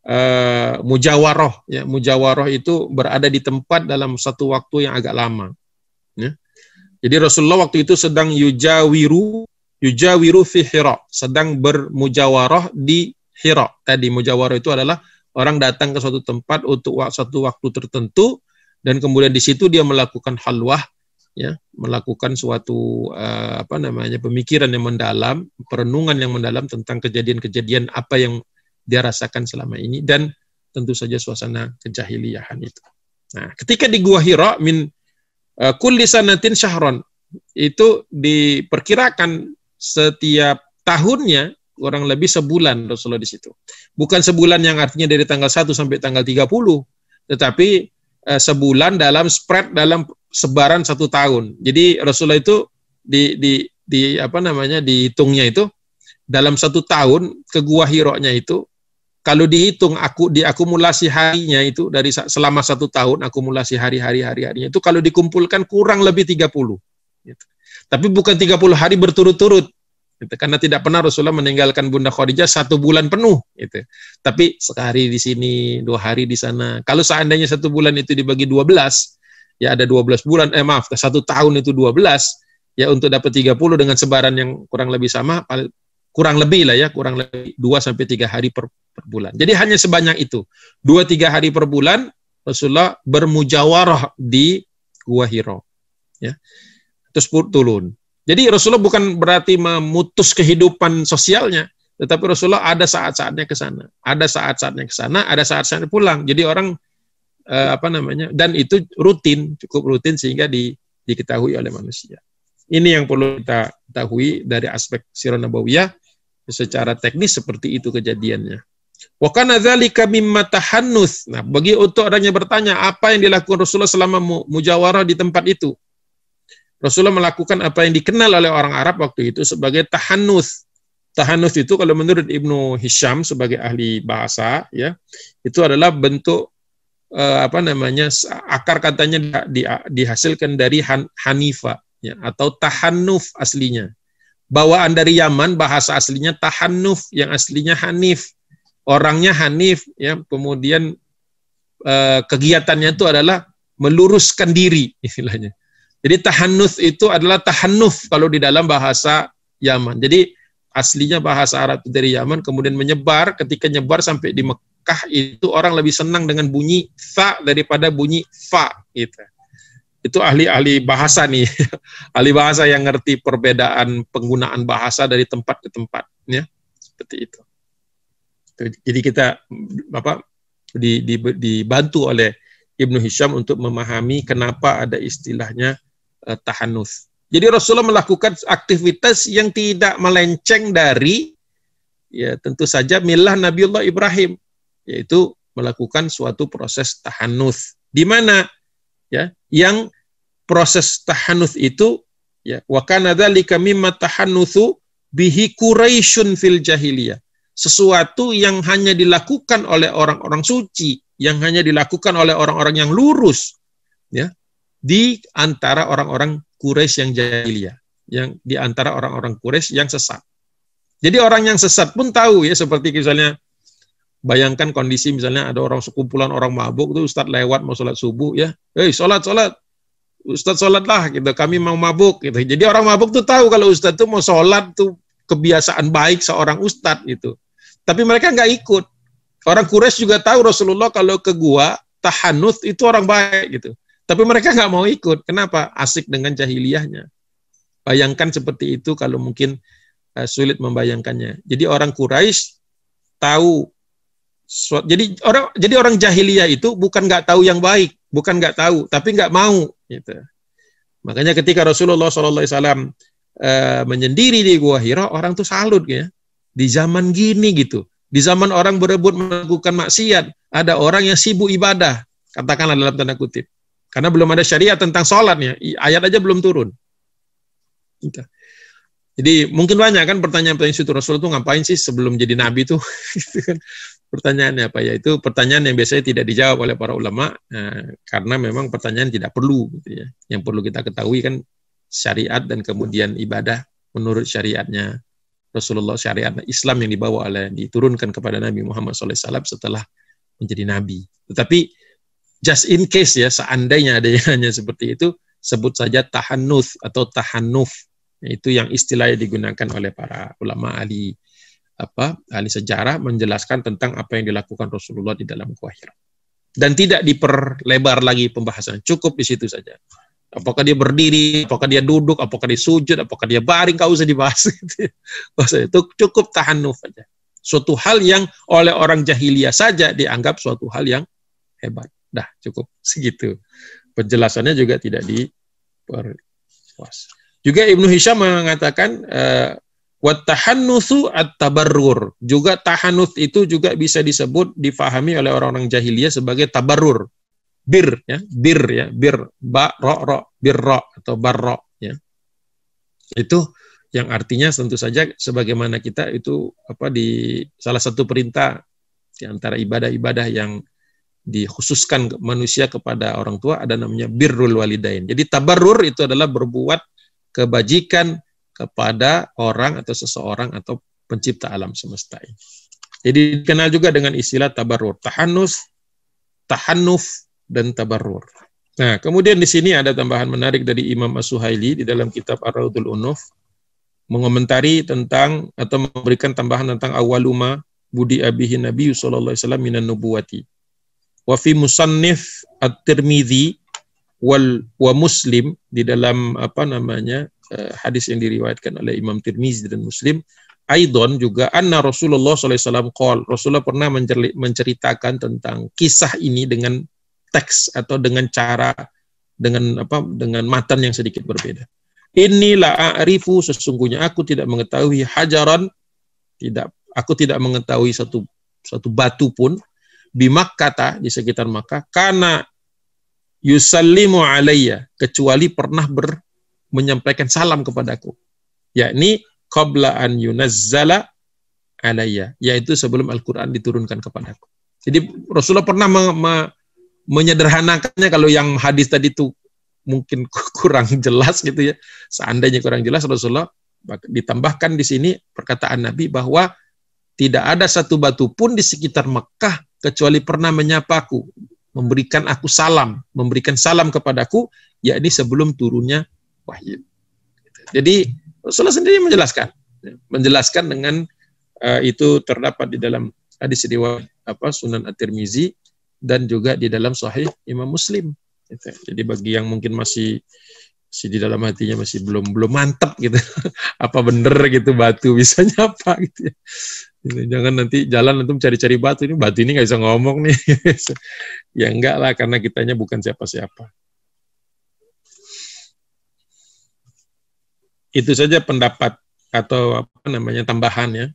uh, mujawaroh, ya. Mujawaroh itu berada di tempat dalam satu waktu yang agak lama. Jadi Rasulullah waktu itu sedang yujawiru, yujawiru fi hira, sedang bermujawaroh di hira. Tadi mujawaroh itu adalah orang datang ke suatu tempat untuk satu waktu tertentu dan kemudian di situ dia melakukan halwah ya melakukan suatu uh, apa namanya pemikiran yang mendalam, perenungan yang mendalam tentang kejadian-kejadian apa yang dia rasakan selama ini dan tentu saja suasana kejahiliahan itu. Nah, ketika di Gua Hira min kulli sanatin syahron itu diperkirakan setiap tahunnya kurang lebih sebulan Rasulullah di situ. Bukan sebulan yang artinya dari tanggal 1 sampai tanggal 30, tetapi uh, sebulan dalam spread dalam sebaran satu tahun. Jadi Rasulullah itu di di di apa namanya dihitungnya itu dalam satu tahun ke gua Hiro-nya itu kalau dihitung aku diakumulasi harinya itu dari selama satu tahun akumulasi hari-hari hari-harinya itu kalau dikumpulkan kurang lebih 30 gitu. tapi bukan 30 hari berturut-turut gitu. karena tidak pernah Rasulullah meninggalkan Bunda Khadijah satu bulan penuh gitu. tapi sekali di sini dua hari di sana kalau seandainya satu bulan itu dibagi 12 ya ada 12 bulan eh maaf satu tahun itu 12 ya untuk dapat 30 dengan sebaran yang kurang lebih sama kurang lebih lah ya, kurang lebih 2 sampai 3 hari per, per bulan. Jadi hanya sebanyak itu. 2 3 hari per bulan Rasulullah bermujawarah di Gua Hiro. Ya. Terus turun. Jadi Rasulullah bukan berarti memutus kehidupan sosialnya, tetapi Rasulullah ada saat-saatnya ke sana. Ada saat-saatnya ke sana, ada saat-saatnya pulang. Jadi orang eh, apa namanya? Dan itu rutin, cukup rutin sehingga di, diketahui oleh manusia. Ini yang perlu kita ketahui dari aspek sirah nabawiyah secara teknis seperti itu kejadiannya. Wa kana dzalika mimma. Nah, bagi untuk orang yang bertanya apa yang dilakukan Rasulullah selama mujawarah di tempat itu. Rasulullah melakukan apa yang dikenal oleh orang Arab waktu itu sebagai tahannus. Tahannus itu kalau menurut Ibnu Hisham sebagai ahli bahasa ya, itu adalah bentuk eh, apa namanya akar katanya di, dihasilkan dari han, hanifa ya atau tahannuf aslinya bawaan dari Yaman bahasa aslinya tahannuf yang aslinya hanif. Orangnya hanif ya. Kemudian eh, kegiatannya itu adalah meluruskan diri istilahnya. Jadi tahannuf itu adalah tahannuf kalau di dalam bahasa Yaman. Jadi aslinya bahasa Arab dari Yaman kemudian menyebar. Ketika nyebar sampai di Mekah itu orang lebih senang dengan bunyi fa daripada bunyi fa gitu itu ahli-ahli bahasa nih, ahli bahasa yang ngerti perbedaan penggunaan bahasa dari tempat ke tempat, ya seperti itu. Jadi kita bapak di, di, dibantu oleh Ibnu Hisham untuk memahami kenapa ada istilahnya uh, tahanus. Jadi Rasulullah melakukan aktivitas yang tidak melenceng dari ya tentu saja milah Nabiullah Ibrahim yaitu melakukan suatu proses tahanus di mana ya yang proses tahanus itu ya wa kana dzalika mimma tahannutsu bihi quraisyun fil jahiliyah. Sesuatu yang hanya dilakukan oleh orang-orang suci yang hanya dilakukan oleh orang-orang yang lurus ya di antara orang-orang Quraisy yang jahiliyah yang di antara orang-orang Quraisy yang sesat. Jadi orang yang sesat pun tahu ya seperti misalnya bayangkan kondisi misalnya ada orang sekumpulan orang mabuk tuh Ustadz lewat mau sholat subuh ya, hei sholat sholat, Ustadz sholat lah gitu, kami mau mabuk gitu. Jadi orang mabuk tuh tahu kalau Ustadz tuh mau sholat tuh kebiasaan baik seorang Ustadz gitu. Tapi mereka nggak ikut. Orang Quraisy juga tahu Rasulullah kalau ke gua tahanut itu orang baik gitu. Tapi mereka nggak mau ikut. Kenapa? Asik dengan jahiliyahnya. Bayangkan seperti itu kalau mungkin uh, sulit membayangkannya. Jadi orang Quraisy tahu jadi orang jadi orang jahiliyah itu bukan nggak tahu yang baik, bukan nggak tahu, tapi nggak mau. Gitu. Makanya ketika Rasulullah SAW uh, eh, menyendiri di Gua Hira, orang tuh salut ya. Di zaman gini gitu, di zaman orang berebut melakukan maksiat, ada orang yang sibuk ibadah, katakanlah dalam tanda kutip. Karena belum ada syariat tentang sholatnya, ayat aja belum turun. Gitu. Jadi mungkin banyak kan pertanyaan-pertanyaan situ Rasul itu ngapain sih sebelum jadi nabi tuh? Gitu kan. Pertanyaannya apa ya? Itu pertanyaan yang biasanya tidak dijawab oleh para ulama nah, karena memang pertanyaan tidak perlu gitu ya. Yang perlu kita ketahui kan syariat dan kemudian ibadah menurut syariatnya Rasulullah syariat Islam yang dibawa oleh diturunkan kepada Nabi Muhammad SAW setelah menjadi nabi. Tetapi just in case ya seandainya ada yang hanya seperti itu sebut saja tahanuf atau tahanuf itu yang istilahnya digunakan oleh para ulama ahli apa ahli sejarah menjelaskan tentang apa yang dilakukan Rasulullah di dalam Gua Dan tidak diperlebar lagi pembahasan, cukup di situ saja. Apakah dia berdiri, apakah dia duduk, apakah dia sujud, apakah dia baring, kau usah dibahas. Itu cukup tahanuf aja. Suatu hal yang oleh orang jahiliyah saja dianggap suatu hal yang hebat. Dah cukup segitu. Penjelasannya juga tidak diperluas. Juga Ibnu Hisham mengatakan uh, Wattahannusu at-tabarrur. Juga tahanus itu juga bisa disebut, difahami oleh orang-orang jahiliyah sebagai tabarrur. Bir, ya, bir, ya, bir, ba, ro, ro, bir, ro, atau barro, ya. Itu yang artinya tentu saja sebagaimana kita itu apa di salah satu perintah di antara ibadah-ibadah yang dikhususkan manusia kepada orang tua ada namanya birrul walidain. Jadi tabarrur itu adalah berbuat kebajikan kepada orang atau seseorang atau pencipta alam semesta ini. Jadi dikenal juga dengan istilah tabarrur, tahanus, tahannuf, dan tabarrur. Nah, kemudian di sini ada tambahan menarik dari Imam As-Suhaili di dalam kitab Ar-Raudul Unuf mengomentari tentang atau memberikan tambahan tentang awaluma budi abihi Nabi sallallahu alaihi wasallam minan nubuwati. Wa fi musannif At-Tirmidzi wal wa Muslim di dalam apa namanya Eh, hadis yang diriwayatkan oleh Imam Tirmizi dan Muslim. Aidon juga anna Rasulullah SAW call Rasulullah pernah menceritakan tentang kisah ini dengan teks atau dengan cara dengan apa dengan matan yang sedikit berbeda. Inilah a'rifu sesungguhnya aku tidak mengetahui hajaran tidak aku tidak mengetahui satu satu batu pun. Di Makkah di sekitar Makkah karena yusallimu alayya kecuali pernah ber menyampaikan salam kepadaku yakni qabla an yunazzala alayya yaitu sebelum Al-Qur'an diturunkan kepadaku. Jadi Rasulullah pernah me me menyederhanakannya kalau yang hadis tadi itu mungkin kurang jelas gitu ya. Seandainya kurang jelas Rasulullah ditambahkan di sini perkataan Nabi bahwa tidak ada satu batu pun di sekitar Mekah kecuali pernah menyapaku, memberikan aku salam, memberikan salam kepadaku, yakni sebelum turunnya wahyu. Jadi Rasulullah sendiri menjelaskan, menjelaskan dengan uh, itu terdapat di dalam hadis riwayat apa Sunan At-Tirmizi dan juga di dalam Sahih Imam Muslim. Gitu. Jadi bagi yang mungkin masih masih di dalam hatinya masih belum belum mantap gitu, apa bener gitu batu bisa nyapa gitu ya. Jangan nanti jalan nanti cari-cari batu ini batu ini nggak bisa ngomong nih. ya enggak lah karena kitanya bukan siapa-siapa. Itu saja pendapat atau apa namanya tambahan ya.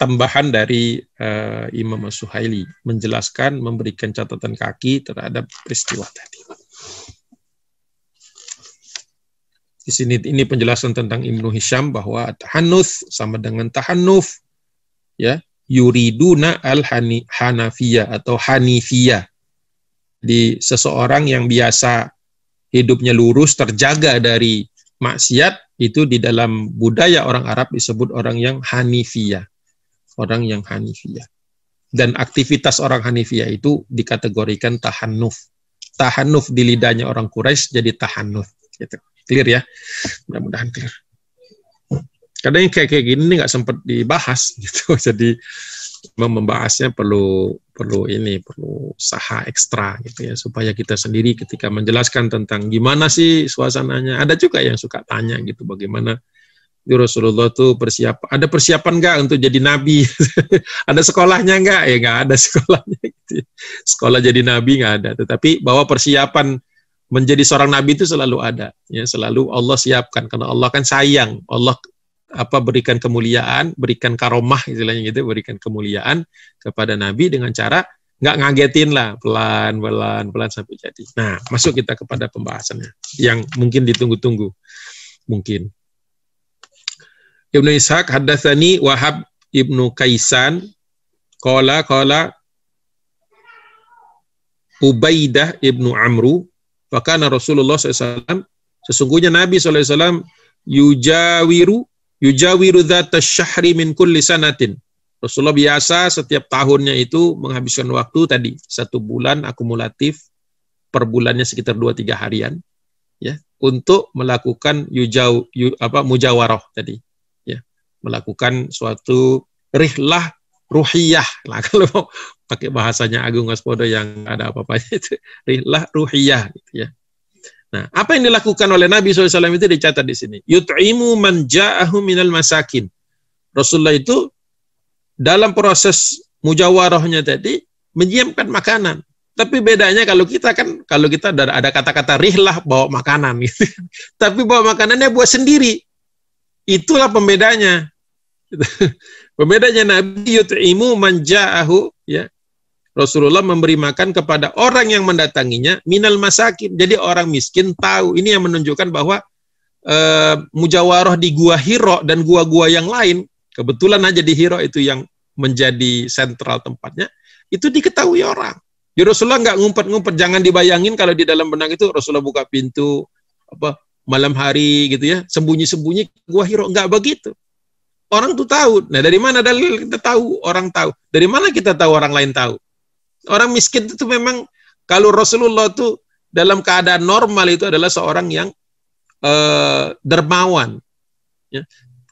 Tambahan dari uh, Imam Suhaili menjelaskan, memberikan catatan kaki terhadap peristiwa tadi. Di sini ini penjelasan tentang Ibnu Hisham bahwa tahanus sama dengan tahannuf ya yuriduna al hanafiyah atau hanifiyah di seseorang yang biasa hidupnya lurus, terjaga dari maksiat, itu di dalam budaya orang Arab disebut orang yang hanifiyah. Orang yang hanifiyah. Dan aktivitas orang hanifiyah itu dikategorikan tahannuf. Tahannuf di lidahnya orang Quraisy jadi tahannuf. Gitu. Clear ya? Mudah-mudahan clear. Kadang kayak kayak gini nggak sempat dibahas gitu. Jadi membahasnya perlu perlu ini perlu usaha ekstra gitu ya supaya kita sendiri ketika menjelaskan tentang gimana sih suasananya ada juga yang suka tanya gitu bagaimana di Rasulullah tuh persiapan ada persiapan enggak untuk jadi nabi ada sekolahnya enggak ya enggak ada sekolahnya gitu ya. sekolah jadi nabi enggak ada tetapi bahwa persiapan menjadi seorang nabi itu selalu ada ya selalu Allah siapkan karena Allah kan sayang Allah apa berikan kemuliaan, berikan karomah istilahnya gitu, berikan kemuliaan kepada Nabi dengan cara nggak ngagetin lah, pelan, pelan, pelan sampai jadi. Nah, masuk kita kepada pembahasannya yang mungkin ditunggu-tunggu, mungkin. Ibnu Ishaq hadatsani Wahab Ibnu Kaisan qala qala Ubaidah Ibnu Amru fakana Rasulullah SAW sesungguhnya Nabi SAW yujawiru yujawiru dzata syahri min kulli sanatin. Rasulullah biasa setiap tahunnya itu menghabiskan waktu tadi satu bulan akumulatif per bulannya sekitar dua tiga harian ya untuk melakukan yujau yu, apa mujawarah tadi ya melakukan suatu rihlah ruhiyah lah kalau mau pakai bahasanya Agung Waspodo yang ada apa-apanya itu rihlah ruhiyah gitu ya. Nah, apa yang dilakukan oleh Nabi SAW itu dicatat di sini. Yut'imu man ja'ahu minal masakin. Rasulullah itu dalam proses mujawarahnya tadi menyiapkan makanan. Tapi bedanya kalau kita kan, kalau kita ada kata-kata rihlah bawa makanan gitu. Tapi bawa makanannya buat sendiri. Itulah pembedanya. Pembedanya Nabi yut'imu man ja'ahu ya. Rasulullah memberi makan kepada orang yang mendatanginya minal masakin. Jadi orang miskin tahu. Ini yang menunjukkan bahwa e, mujawarah di gua Hiro dan gua-gua yang lain, kebetulan aja di Hiro itu yang menjadi sentral tempatnya, itu diketahui orang. Di Rasulullah nggak ngumpet-ngumpet, jangan dibayangin kalau di dalam benang itu Rasulullah buka pintu apa malam hari gitu ya, sembunyi-sembunyi gua Hiro nggak begitu. Orang tuh tahu. Nah, dari mana dalil kita tahu? Orang tahu. Dari mana kita tahu orang lain tahu? Orang miskin itu memang kalau Rasulullah tuh dalam keadaan normal itu adalah seorang yang eh, dermawan. Ya.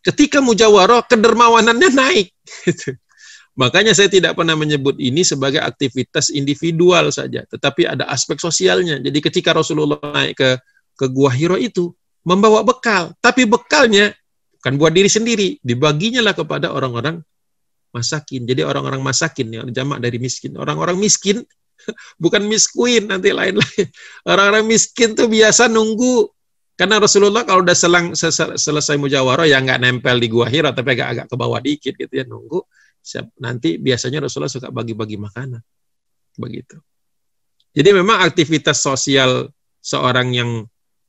Ketika mujawarah, kedermawanannya naik. Gitu. Makanya saya tidak pernah menyebut ini sebagai aktivitas individual saja, tetapi ada aspek sosialnya. Jadi ketika Rasulullah naik ke ke Gua Hiro itu membawa bekal, tapi bekalnya kan buat diri sendiri, dibaginya lah kepada orang-orang masakin. Jadi orang-orang masakin yang jamak dari miskin. Orang-orang miskin bukan miskin nanti lain-lain. Orang-orang miskin tuh biasa nunggu karena Rasulullah kalau udah selang selesai mujawarah ya nggak nempel di gua Hira tapi agak-agak ke bawah dikit gitu ya nunggu. Nanti biasanya Rasulullah suka bagi-bagi makanan. Begitu. Jadi memang aktivitas sosial seorang yang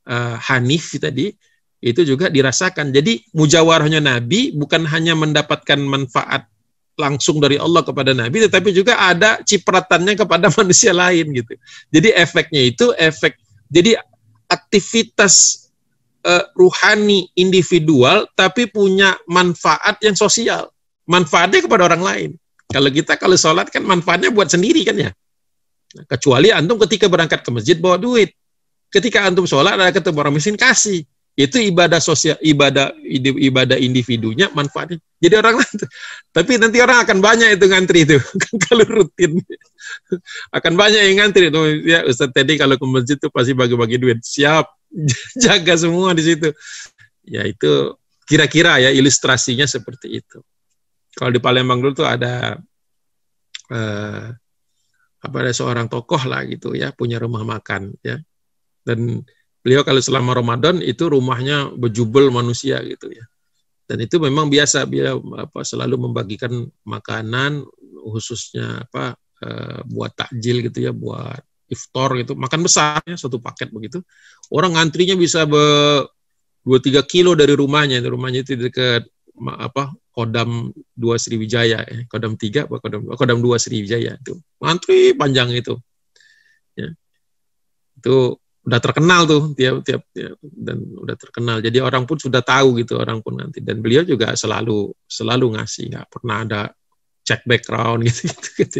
uh, Hanif tadi itu juga dirasakan. Jadi mujawarahnya Nabi bukan hanya mendapatkan manfaat langsung dari Allah kepada Nabi, tetapi juga ada cipratannya kepada manusia lain gitu. Jadi efeknya itu efek. Jadi aktivitas uh, ruhani individual, tapi punya manfaat yang sosial. Manfaatnya kepada orang lain. Kalau kita kalau sholat kan manfaatnya buat sendiri kan ya. Nah, kecuali antum ketika berangkat ke masjid bawa duit. Ketika antum sholat ada ketemu orang miskin kasih itu ibadah sosial ibadah ibadah individunya manfaatnya jadi orang tapi nanti orang akan banyak itu ngantri itu kalau rutin. Akan banyak yang ngantri. Itu ya Ustaz tadi kalau ke masjid itu pasti bagi-bagi duit. Siap. Jaga semua di situ. Ya itu kira-kira ya ilustrasinya seperti itu. Kalau di Palembang dulu tuh ada eh, apa ada seorang tokoh lah gitu ya punya rumah makan ya. Dan beliau kalau selama Ramadan itu rumahnya bejubel manusia gitu ya. Dan itu memang biasa beliau apa selalu membagikan makanan khususnya apa e, buat takjil gitu ya, buat iftar gitu, makan besar ya satu paket begitu. Orang ngantrinya bisa be 2 3 kilo dari rumahnya. Rumahnya itu dekat apa Kodam dua Sriwijaya ya. Kodam tiga apa Kodam Kodam dua Sriwijaya itu. Ngantri panjang itu. Ya. Itu udah terkenal tuh tiap tiap ya, dan udah terkenal. Jadi orang pun sudah tahu gitu orang pun nanti. Dan beliau juga selalu selalu ngasih nggak pernah ada cek background gitu gitu, gitu.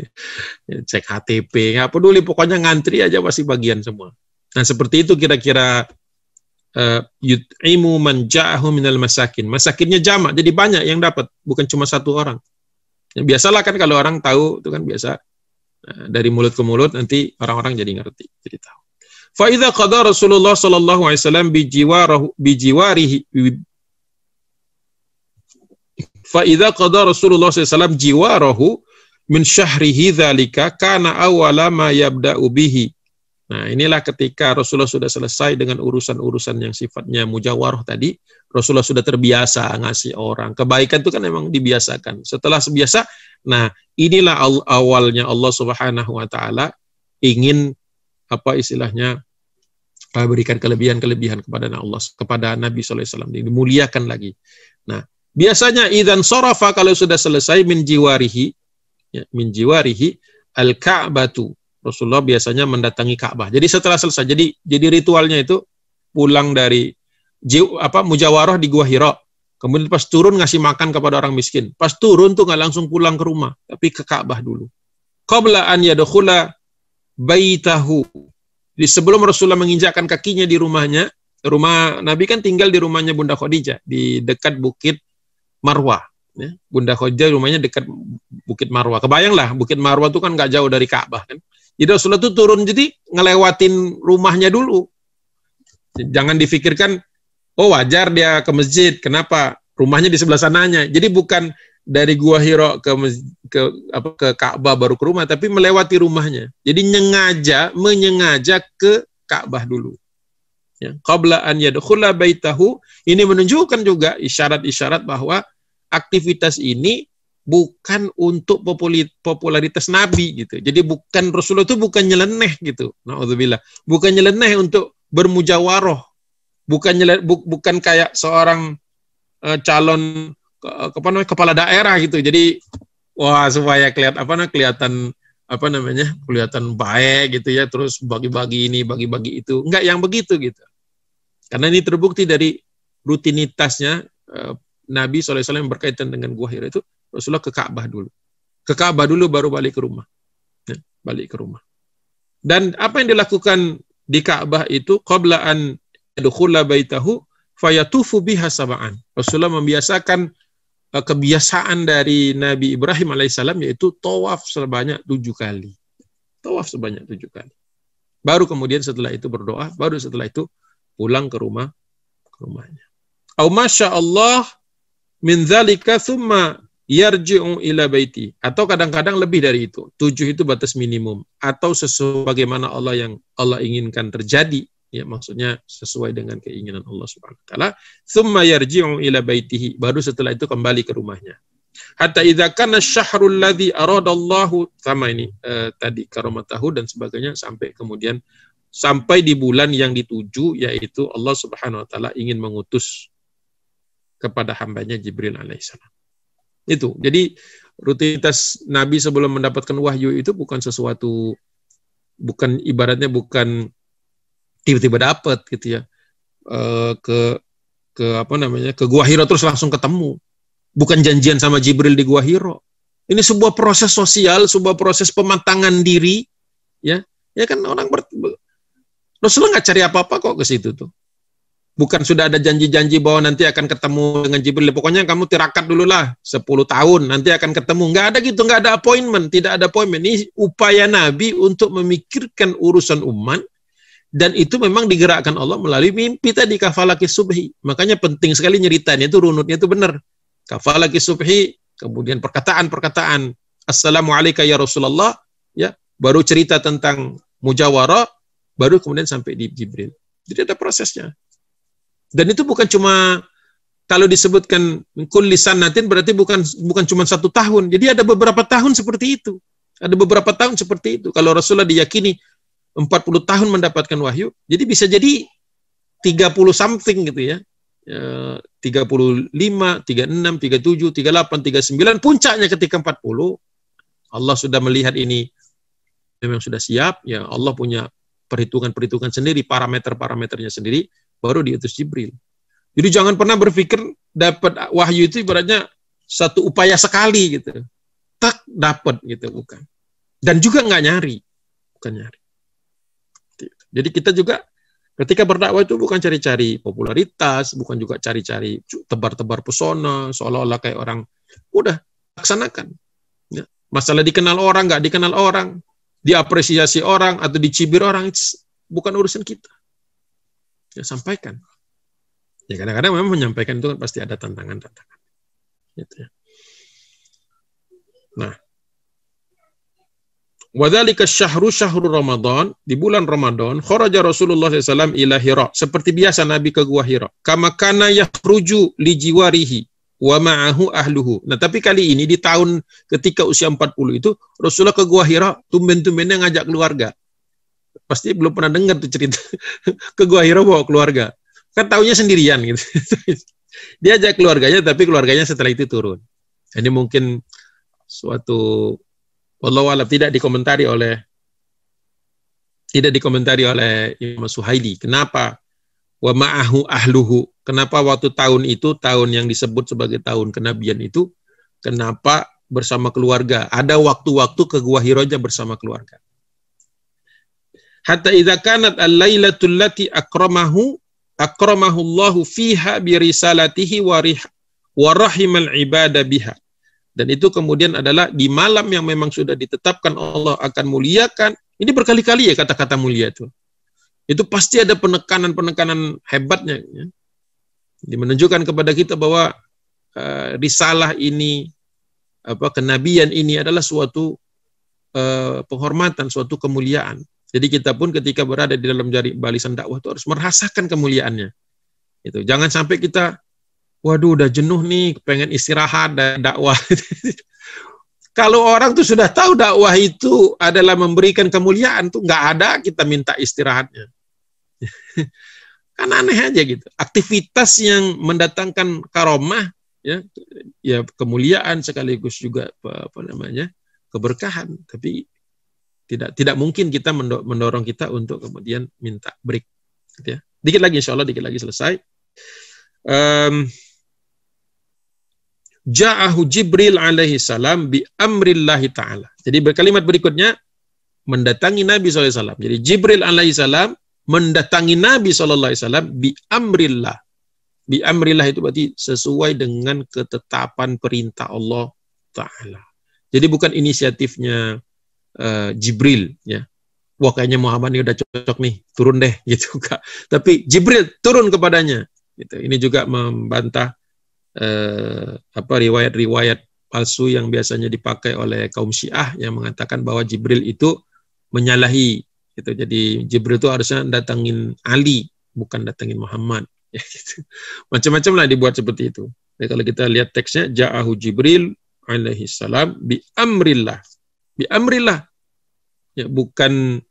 Ya, cek HTP nggak peduli pokoknya ngantri aja pasti bagian semua. Nah seperti itu kira-kira uh, yut'imu man ja'ahu minal masakin. Masakinnya jamak jadi banyak yang dapat bukan cuma satu orang. Ya, biasalah kan kalau orang tahu itu kan biasa uh, dari mulut ke mulut nanti orang-orang jadi ngerti jadi tahu Fa'idha qada Rasulullah sallallahu alaihi wasallam bijiwarihi Fa'idha qada Rasulullah SAW jiwarahu min syahrihi dzalika kana awwala ma yabda'u bihi. Nah, inilah ketika Rasulullah sudah selesai dengan urusan-urusan yang sifatnya mujawarah tadi, Rasulullah sudah terbiasa ngasih orang. Kebaikan itu kan memang dibiasakan. Setelah sebiasa, nah inilah awalnya Allah Subhanahu wa taala ingin apa istilahnya berikan kelebihan-kelebihan kepada Allah kepada Nabi SAW dimuliakan lagi. Nah, biasanya idan sorofa kalau sudah selesai min jiwarihi ya, min jiwarihi al Ka'batu. Rasulullah biasanya mendatangi Ka'bah. Jadi setelah selesai jadi jadi ritualnya itu pulang dari apa mujawarah di Gua Hira. Kemudian pas turun ngasih makan kepada orang miskin. Pas turun tuh nggak langsung pulang ke rumah, tapi ke Ka'bah dulu. Qabla an yadkhula baitahu di sebelum Rasulullah menginjakkan kakinya di rumahnya, rumah Nabi kan tinggal di rumahnya Bunda Khadijah di dekat Bukit Marwah. Ya, Bunda Khadijah rumahnya dekat Bukit Marwah. Kebayanglah Bukit Marwah itu kan nggak jauh dari Ka'bah kan. Jadi Rasulullah itu turun jadi ngelewatin rumahnya dulu. Jangan difikirkan oh wajar dia ke masjid. Kenapa? Rumahnya di sebelah sananya. Jadi bukan dari Gua Hiro ke ke apa ke Ka'bah baru ke rumah tapi melewati rumahnya. Jadi nyengaja menyengaja ke Ka'bah dulu. Ya, qabla an yadkhula baitahu ini menunjukkan juga isyarat-isyarat bahwa aktivitas ini bukan untuk popularitas Nabi gitu. Jadi bukan Rasulullah itu bukan nyeleneh gitu. Nauzubillah. Bukan nyeleneh untuk bermujawaroh. Bukan nyeleneh, bu, bukan kayak seorang uh, calon apa namanya kepala daerah gitu. Jadi wah supaya kelihatan apa namanya kelihatan apa namanya kelihatan baik gitu ya. Terus bagi-bagi ini bagi-bagi itu. Enggak yang begitu gitu. Karena ini terbukti dari rutinitasnya uh, Nabi SAW yang berkaitan dengan gua Hira itu Rasulullah ke Ka'bah dulu. Ke Ka'bah dulu baru balik ke rumah. Ya, balik ke rumah. Dan apa yang dilakukan di Ka'bah itu qabla an baitahu fayatufu biha sab'an. Rasulullah membiasakan Eh, kebiasaan dari Nabi Ibrahim alaihissalam yaitu tawaf sebanyak tujuh kali. Tawaf sebanyak tujuh kali. Baru kemudian setelah itu berdoa, baru setelah itu pulang ke rumah ke rumahnya. Au masya Allah min dzalika thumma yarji'u ila baiti atau kadang-kadang lebih dari itu. Tujuh itu batas minimum atau sesuai bagaimana Allah yang Allah inginkan terjadi ya maksudnya sesuai dengan keinginan Allah Subhanahu wa taala thumma yarji'u ila baitihi baru setelah itu kembali ke rumahnya hatta idza kana syahrul ladzi aradallahu sama ini eh, tadi karamatahu dan sebagainya sampai kemudian sampai di bulan yang dituju yaitu Allah Subhanahu wa taala ingin mengutus kepada hambanya Jibril alaihissalam. Itu. Jadi rutinitas Nabi sebelum mendapatkan wahyu itu bukan sesuatu bukan ibaratnya bukan tiba-tiba dapat gitu ya. E, ke ke apa namanya ke Gua Hiro terus langsung ketemu. Bukan janjian sama Jibril di Gua Hiro. Ini sebuah proses sosial sebuah proses pematangan diri ya. Ya kan orang ber, Rasulullah nggak cari apa-apa kok ke situ tuh. Bukan sudah ada janji-janji bahwa nanti akan ketemu dengan Jibril. Pokoknya kamu tirakat dulu lah 10 tahun nanti akan ketemu. Nggak ada gitu nggak ada appointment tidak ada appointment. Ini upaya Nabi untuk memikirkan urusan umat dan itu memang digerakkan Allah melalui mimpi tadi kafalaki subhi. Makanya penting sekali nyeritanya itu runutnya itu benar. Kafalaki subhi, kemudian perkataan-perkataan Assalamualaikum ya Rasulullah, ya, baru cerita tentang mujawarah, baru kemudian sampai di Jibril. Jadi ada prosesnya. Dan itu bukan cuma kalau disebutkan kulli sanatin berarti bukan bukan cuma satu tahun. Jadi ada beberapa tahun seperti itu. Ada beberapa tahun seperti itu. Kalau Rasulullah diyakini 40 tahun mendapatkan wahyu, jadi bisa jadi 30 something gitu ya. 35, 36, 37, 38, 39, puncaknya ketika 40, Allah sudah melihat ini memang sudah siap, ya Allah punya perhitungan-perhitungan sendiri, parameter-parameternya sendiri, baru diutus Jibril. Jadi jangan pernah berpikir dapat wahyu itu ibaratnya satu upaya sekali gitu. Tak dapat gitu, bukan. Dan juga nggak nyari, bukan nyari. Jadi kita juga ketika berdakwah itu bukan cari-cari popularitas, bukan juga cari-cari tebar-tebar pesona, seolah-olah kayak orang udah laksanakan. Ya. Masalah dikenal orang, nggak dikenal orang, diapresiasi orang atau dicibir orang, bukan urusan kita. Ya sampaikan. Ya kadang-kadang memang menyampaikan itu kan pasti ada tantangan-tantangan. Gitu ya. Nah, Wadhalika syahru syahru Ramadan, di bulan Ramadan, kharaja Rasulullah SAW ila Hira. Seperti biasa Nabi ke gua Hira. Kama kana yakhruju li jiwarihi wa ma'ahu ahluhu. Nah, tapi kali ini di tahun ketika usia 40 itu, Rasulullah ke gua Hira, tumben-tumbennya ngajak keluarga. Pasti belum pernah dengar tuh cerita. ke gua Hira bawa keluarga. Kan tahunya sendirian gitu. Dia ajak keluarganya, tapi keluarganya setelah itu turun. Ini mungkin suatu Wallahu alam tidak dikomentari oleh tidak dikomentari oleh Imam Suhaili. Kenapa? Wa ma'ahu ahluhu. Kenapa waktu tahun itu, tahun yang disebut sebagai tahun kenabian itu, kenapa bersama keluarga? Ada waktu-waktu ke Gua Hiroja bersama keluarga. Hatta idza kanat al-lailatul lati akramahu akramahu Allahu fiha bi risalatihi wa rahimal ibadah biha. Dan itu kemudian adalah di malam yang memang sudah ditetapkan Allah akan muliakan. Ini berkali-kali ya kata-kata mulia itu. Itu pasti ada penekanan-penekanan hebatnya. Ya. Menunjukkan kepada kita bahwa uh, risalah ini, apa kenabian ini adalah suatu uh, penghormatan, suatu kemuliaan. Jadi kita pun ketika berada di dalam jari balisan dakwah itu harus merasakan kemuliaannya. Itu jangan sampai kita waduh udah jenuh nih, pengen istirahat dan dakwah. Kalau orang tuh sudah tahu dakwah itu adalah memberikan kemuliaan tuh nggak ada kita minta istirahatnya. kan aneh aja gitu. Aktivitas yang mendatangkan karomah ya ya kemuliaan sekaligus juga apa, apa namanya keberkahan tapi tidak tidak mungkin kita mendorong kita untuk kemudian minta break gitu ya dikit lagi insya Allah dikit lagi selesai um, Ja'ahu Jibril alaihi salam bi amrillahi ta'ala. Jadi berkalimat berikutnya, mendatangi Nabi SAW. Jadi Jibril alaihi salam mendatangi Nabi SAW bi amrillah. Bi amrillah itu berarti sesuai dengan ketetapan perintah Allah Ta'ala. Jadi bukan inisiatifnya uh, Jibril. ya Wah kayaknya Muhammad ini udah cocok nih, turun deh gitu kak. Tapi Jibril turun kepadanya. Gitu. Ini juga membantah eh, apa riwayat-riwayat palsu yang biasanya dipakai oleh kaum Syiah yang mengatakan bahwa Jibril itu menyalahi gitu. Jadi Jibril itu harusnya datangin Ali bukan datangin Muhammad ya gitu. Macam-macam lah dibuat seperti itu. Jadi kalau kita lihat teksnya ja'ahu Jibril alaihi salam bi amrillah. Bi amrillah. Ya bukan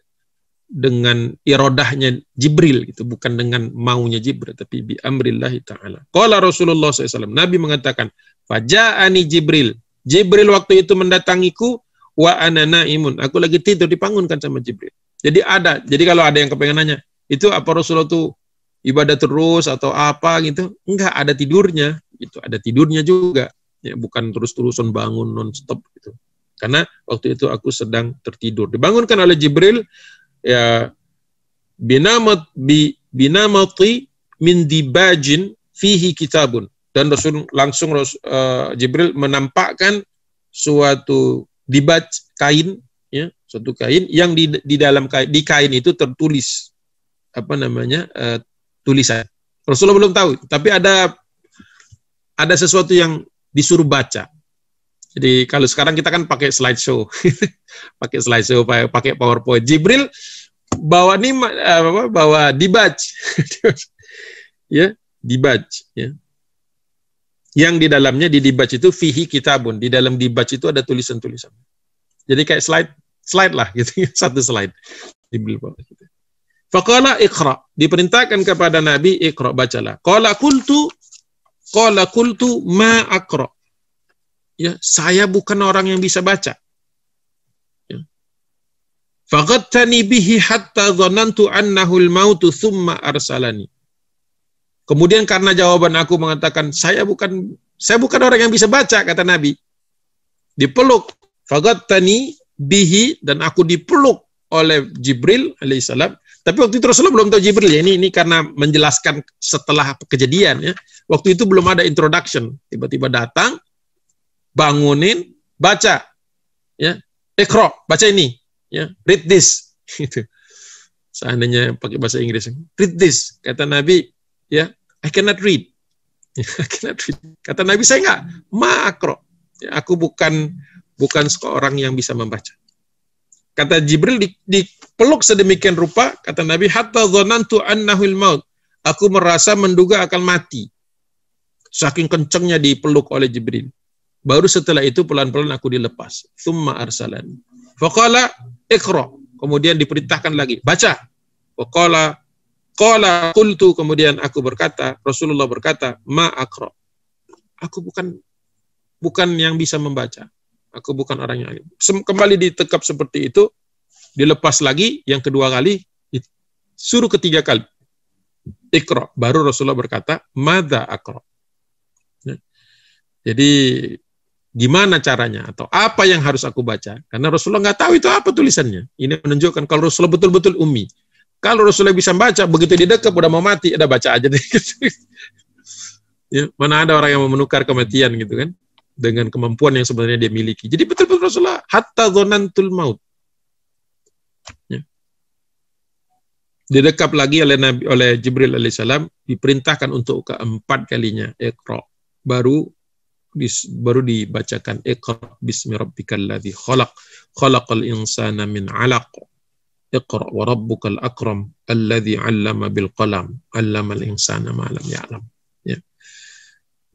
dengan irodahnya Jibril gitu, bukan dengan maunya Jibril, tapi bi amrillahi taala. Qala Rasulullah SAW, Nabi mengatakan, "Faja'ani Jibril." Jibril waktu itu mendatangiku wa ana naimun. Aku lagi tidur dibangunkan sama Jibril. Jadi ada. Jadi kalau ada yang kepengen nanya, itu apa Rasulullah tuh ibadah terus atau apa gitu? Enggak, ada tidurnya gitu. Ada tidurnya juga. Ya, bukan terus-terusan bangun non-stop gitu. Karena waktu itu aku sedang tertidur. Dibangunkan oleh Jibril, ya binamat bi binamati min dibajin fihi kitabun. Dan Rasul langsung uh, Jibril menampakkan suatu dibaj kain ya suatu kain yang di, di dalam kain di kain itu tertulis. Apa namanya? Uh, tulisan. Rasulullah belum tahu tapi ada ada sesuatu yang disuruh baca jadi kalau sekarang kita kan pakai slideshow, pakai slideshow, pakai PowerPoint. Jibril bawa nih apa bawa dibaj, ya dibaj, ya. Yang di dalamnya di dibaj itu fihi kitabun. Di dalam dibaj itu ada tulisan-tulisan. Jadi kayak slide slide lah gitu, satu slide. Jibril bawa gitu. Faqala iqra. Diperintahkan kepada Nabi iqra bacalah. Qala qultu qala qultu ma aqra ya saya bukan orang yang bisa baca. Ya. Faghattani bihi hatta dhanantu annahu al-mautu thumma arsalani. Kemudian karena jawaban aku mengatakan saya bukan saya bukan orang yang bisa baca kata Nabi. Dipeluk faghattani bihi dan aku dipeluk oleh Jibril alaihissalam. Tapi waktu itu Rasulullah belum tahu Jibril ya. Ini ini karena menjelaskan setelah kejadian ya. Waktu itu belum ada introduction. Tiba-tiba datang bangunin, baca. Ya, ekro, baca ini. Ya, read this. Gitu. Seandainya pakai bahasa Inggris, read this. Kata Nabi, ya, I cannot read. I cannot read. Kata Nabi, saya enggak. Makro. Ya, aku bukan bukan seorang yang bisa membaca. Kata Jibril dipeluk sedemikian rupa, kata Nabi, hatta dhonantu annahul maut. Aku merasa menduga akan mati. Saking kencengnya dipeluk oleh Jibril. Baru setelah itu pelan-pelan aku dilepas. Thumma arsalan. Faqala ikra. Kemudian diperintahkan lagi, baca. Faqala qala qultu kemudian aku berkata, Rasulullah berkata, ma akra. Aku bukan bukan yang bisa membaca. Aku bukan orang yang kembali ditekap seperti itu, dilepas lagi yang kedua kali, suruh ketiga kali. Ikra. Baru Rasulullah berkata, mada akra. Ya. Jadi Gimana caranya atau apa yang harus aku baca? Karena Rasulullah nggak tahu itu apa tulisannya. Ini menunjukkan kalau Rasulullah betul-betul umi. Kalau Rasulullah bisa baca, begitu di dekat udah mau mati, ada baca aja deh. Ya, mana ada orang yang mau menukar kematian gitu kan dengan kemampuan yang sebenarnya dia miliki. Jadi betul-betul Rasulullah hatta dzanantul maut. Ya. Didekap lagi oleh Nabi oleh Jibril alaihissalam diperintahkan untuk keempat kalinya Iqra. Baru dis, baru dibacakan Iqra bismi rabbikal ladzi khalaq khalaqal insana min 'alaq. Iqra wa rabbukal akram alladzi 'allama bil qalam 'allamal insana ma lam ya'lam. Ya.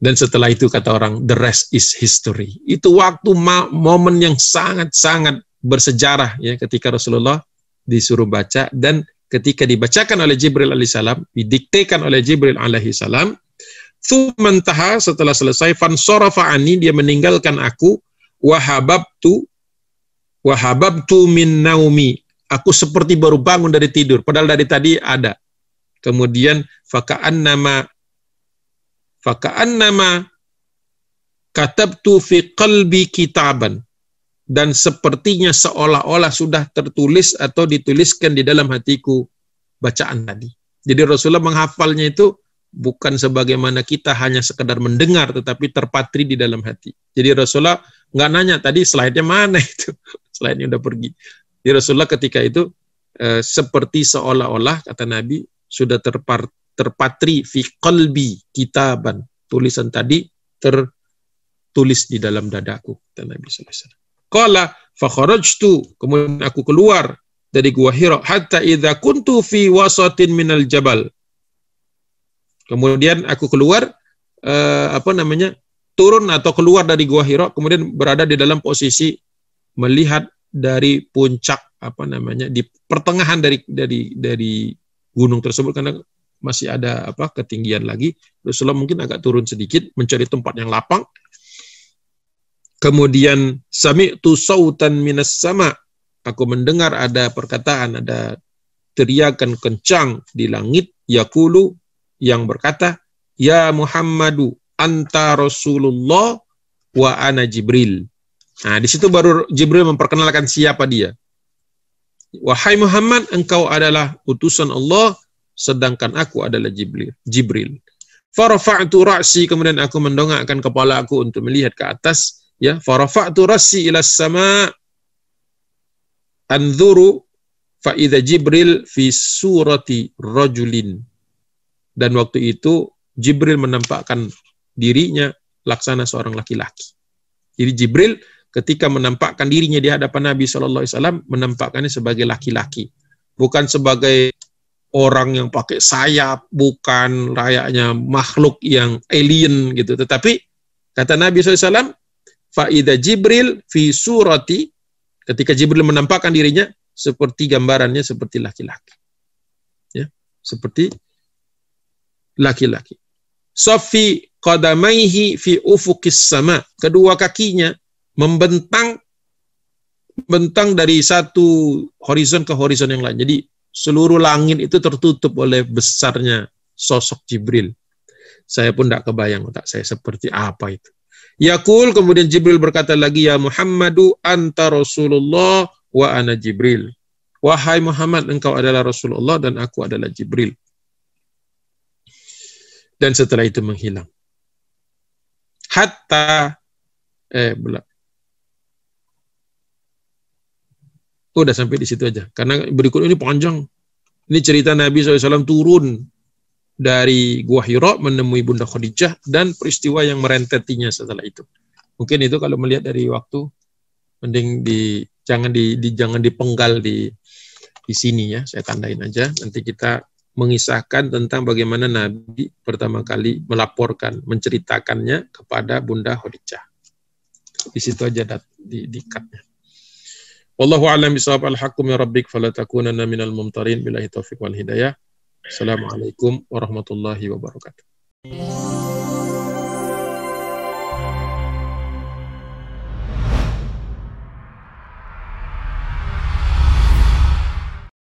Dan setelah itu kata orang the rest is history. Itu waktu momen yang sangat-sangat bersejarah ya ketika Rasulullah disuruh baca dan ketika dibacakan oleh Jibril alaihissalam, didiktekan oleh Jibril alaihissalam, Thumantaha setelah selesai fansarafa dia meninggalkan aku. Wahababtu wahababtu min naumi. Aku seperti baru bangun dari tidur. Padahal dari tadi ada. Kemudian faka'annama faka'annama katabtu fi qalbi kitaban. Dan sepertinya seolah-olah sudah tertulis atau dituliskan di dalam hatiku bacaan tadi. Jadi Rasulullah menghafalnya itu bukan sebagaimana kita hanya sekedar mendengar tetapi terpatri di dalam hati. Jadi Rasulullah nggak nanya tadi slide-nya mana itu. Slide-nya udah pergi. Jadi Rasulullah ketika itu eh, seperti seolah-olah kata Nabi sudah terpar, terpatri fi qalbi kitaban. Tulisan tadi tertulis di dalam dadaku kata Nabi sallallahu alaihi kemudian aku keluar dari gua Hira hatta idza kuntu fi wasatin minal jabal. Kemudian aku keluar uh, apa namanya? turun atau keluar dari gua Hira kemudian berada di dalam posisi melihat dari puncak apa namanya di pertengahan dari dari dari gunung tersebut karena masih ada apa ketinggian lagi Rasulullah mungkin agak turun sedikit mencari tempat yang lapang Kemudian sami'tu sautan minas sama. Aku mendengar ada perkataan, ada teriakan kencang di langit yakulu yang berkata, "Ya Muhammadu, anta Rasulullah wa ana Jibril." Nah, di situ baru Jibril memperkenalkan siapa dia. Wahai Muhammad, engkau adalah utusan Allah, sedangkan aku adalah Jibril. Jibril. Farafa'tu ra'si, kemudian aku mendongakkan kepala aku untuk melihat ke atas ya farafa'tu rasi ila sama anzuru fa idza jibril fi surati rajulin dan waktu itu Jibril menampakkan dirinya laksana seorang laki-laki. Jadi Jibril ketika menampakkan dirinya di hadapan Nabi Shallallahu Alaihi Wasallam menampakkannya sebagai laki-laki, bukan sebagai orang yang pakai sayap, bukan layaknya makhluk yang alien gitu. Tetapi kata Nabi SAW, faida Jibril fi surati ketika Jibril menampakkan dirinya seperti gambarannya seperti laki-laki. Ya, seperti laki-laki. Sofi qadamaihi fi ufukis sama. Kedua kakinya membentang bentang dari satu horizon ke horizon yang lain. Jadi seluruh langit itu tertutup oleh besarnya sosok Jibril. Saya pun tidak kebayang tak saya seperti apa itu. Yakul kemudian Jibril berkata lagi ya Muhammadu anta Rasulullah wa ana Jibril. Wahai Muhammad engkau adalah Rasulullah dan aku adalah Jibril. Dan setelah itu menghilang. Hatta eh belum. Udah sampai di situ aja. Karena berikut ini panjang. Ini cerita Nabi SAW turun dari Gua Hira menemui Bunda Khadijah dan peristiwa yang merentetinya setelah itu. Mungkin itu kalau melihat dari waktu mending di jangan di, di jangan dipenggal di di sini ya. Saya tandain aja nanti kita mengisahkan tentang bagaimana Nabi pertama kali melaporkan, menceritakannya kepada Bunda Khadijah. Di situ aja dat, di, di katnya. Wallahu a'lam bishawab al-haqqu min rabbik fala takunanna minal mumtarin billahi taufiq wal hidayah. Assalamualaikum warahmatullahi wabarakatuh.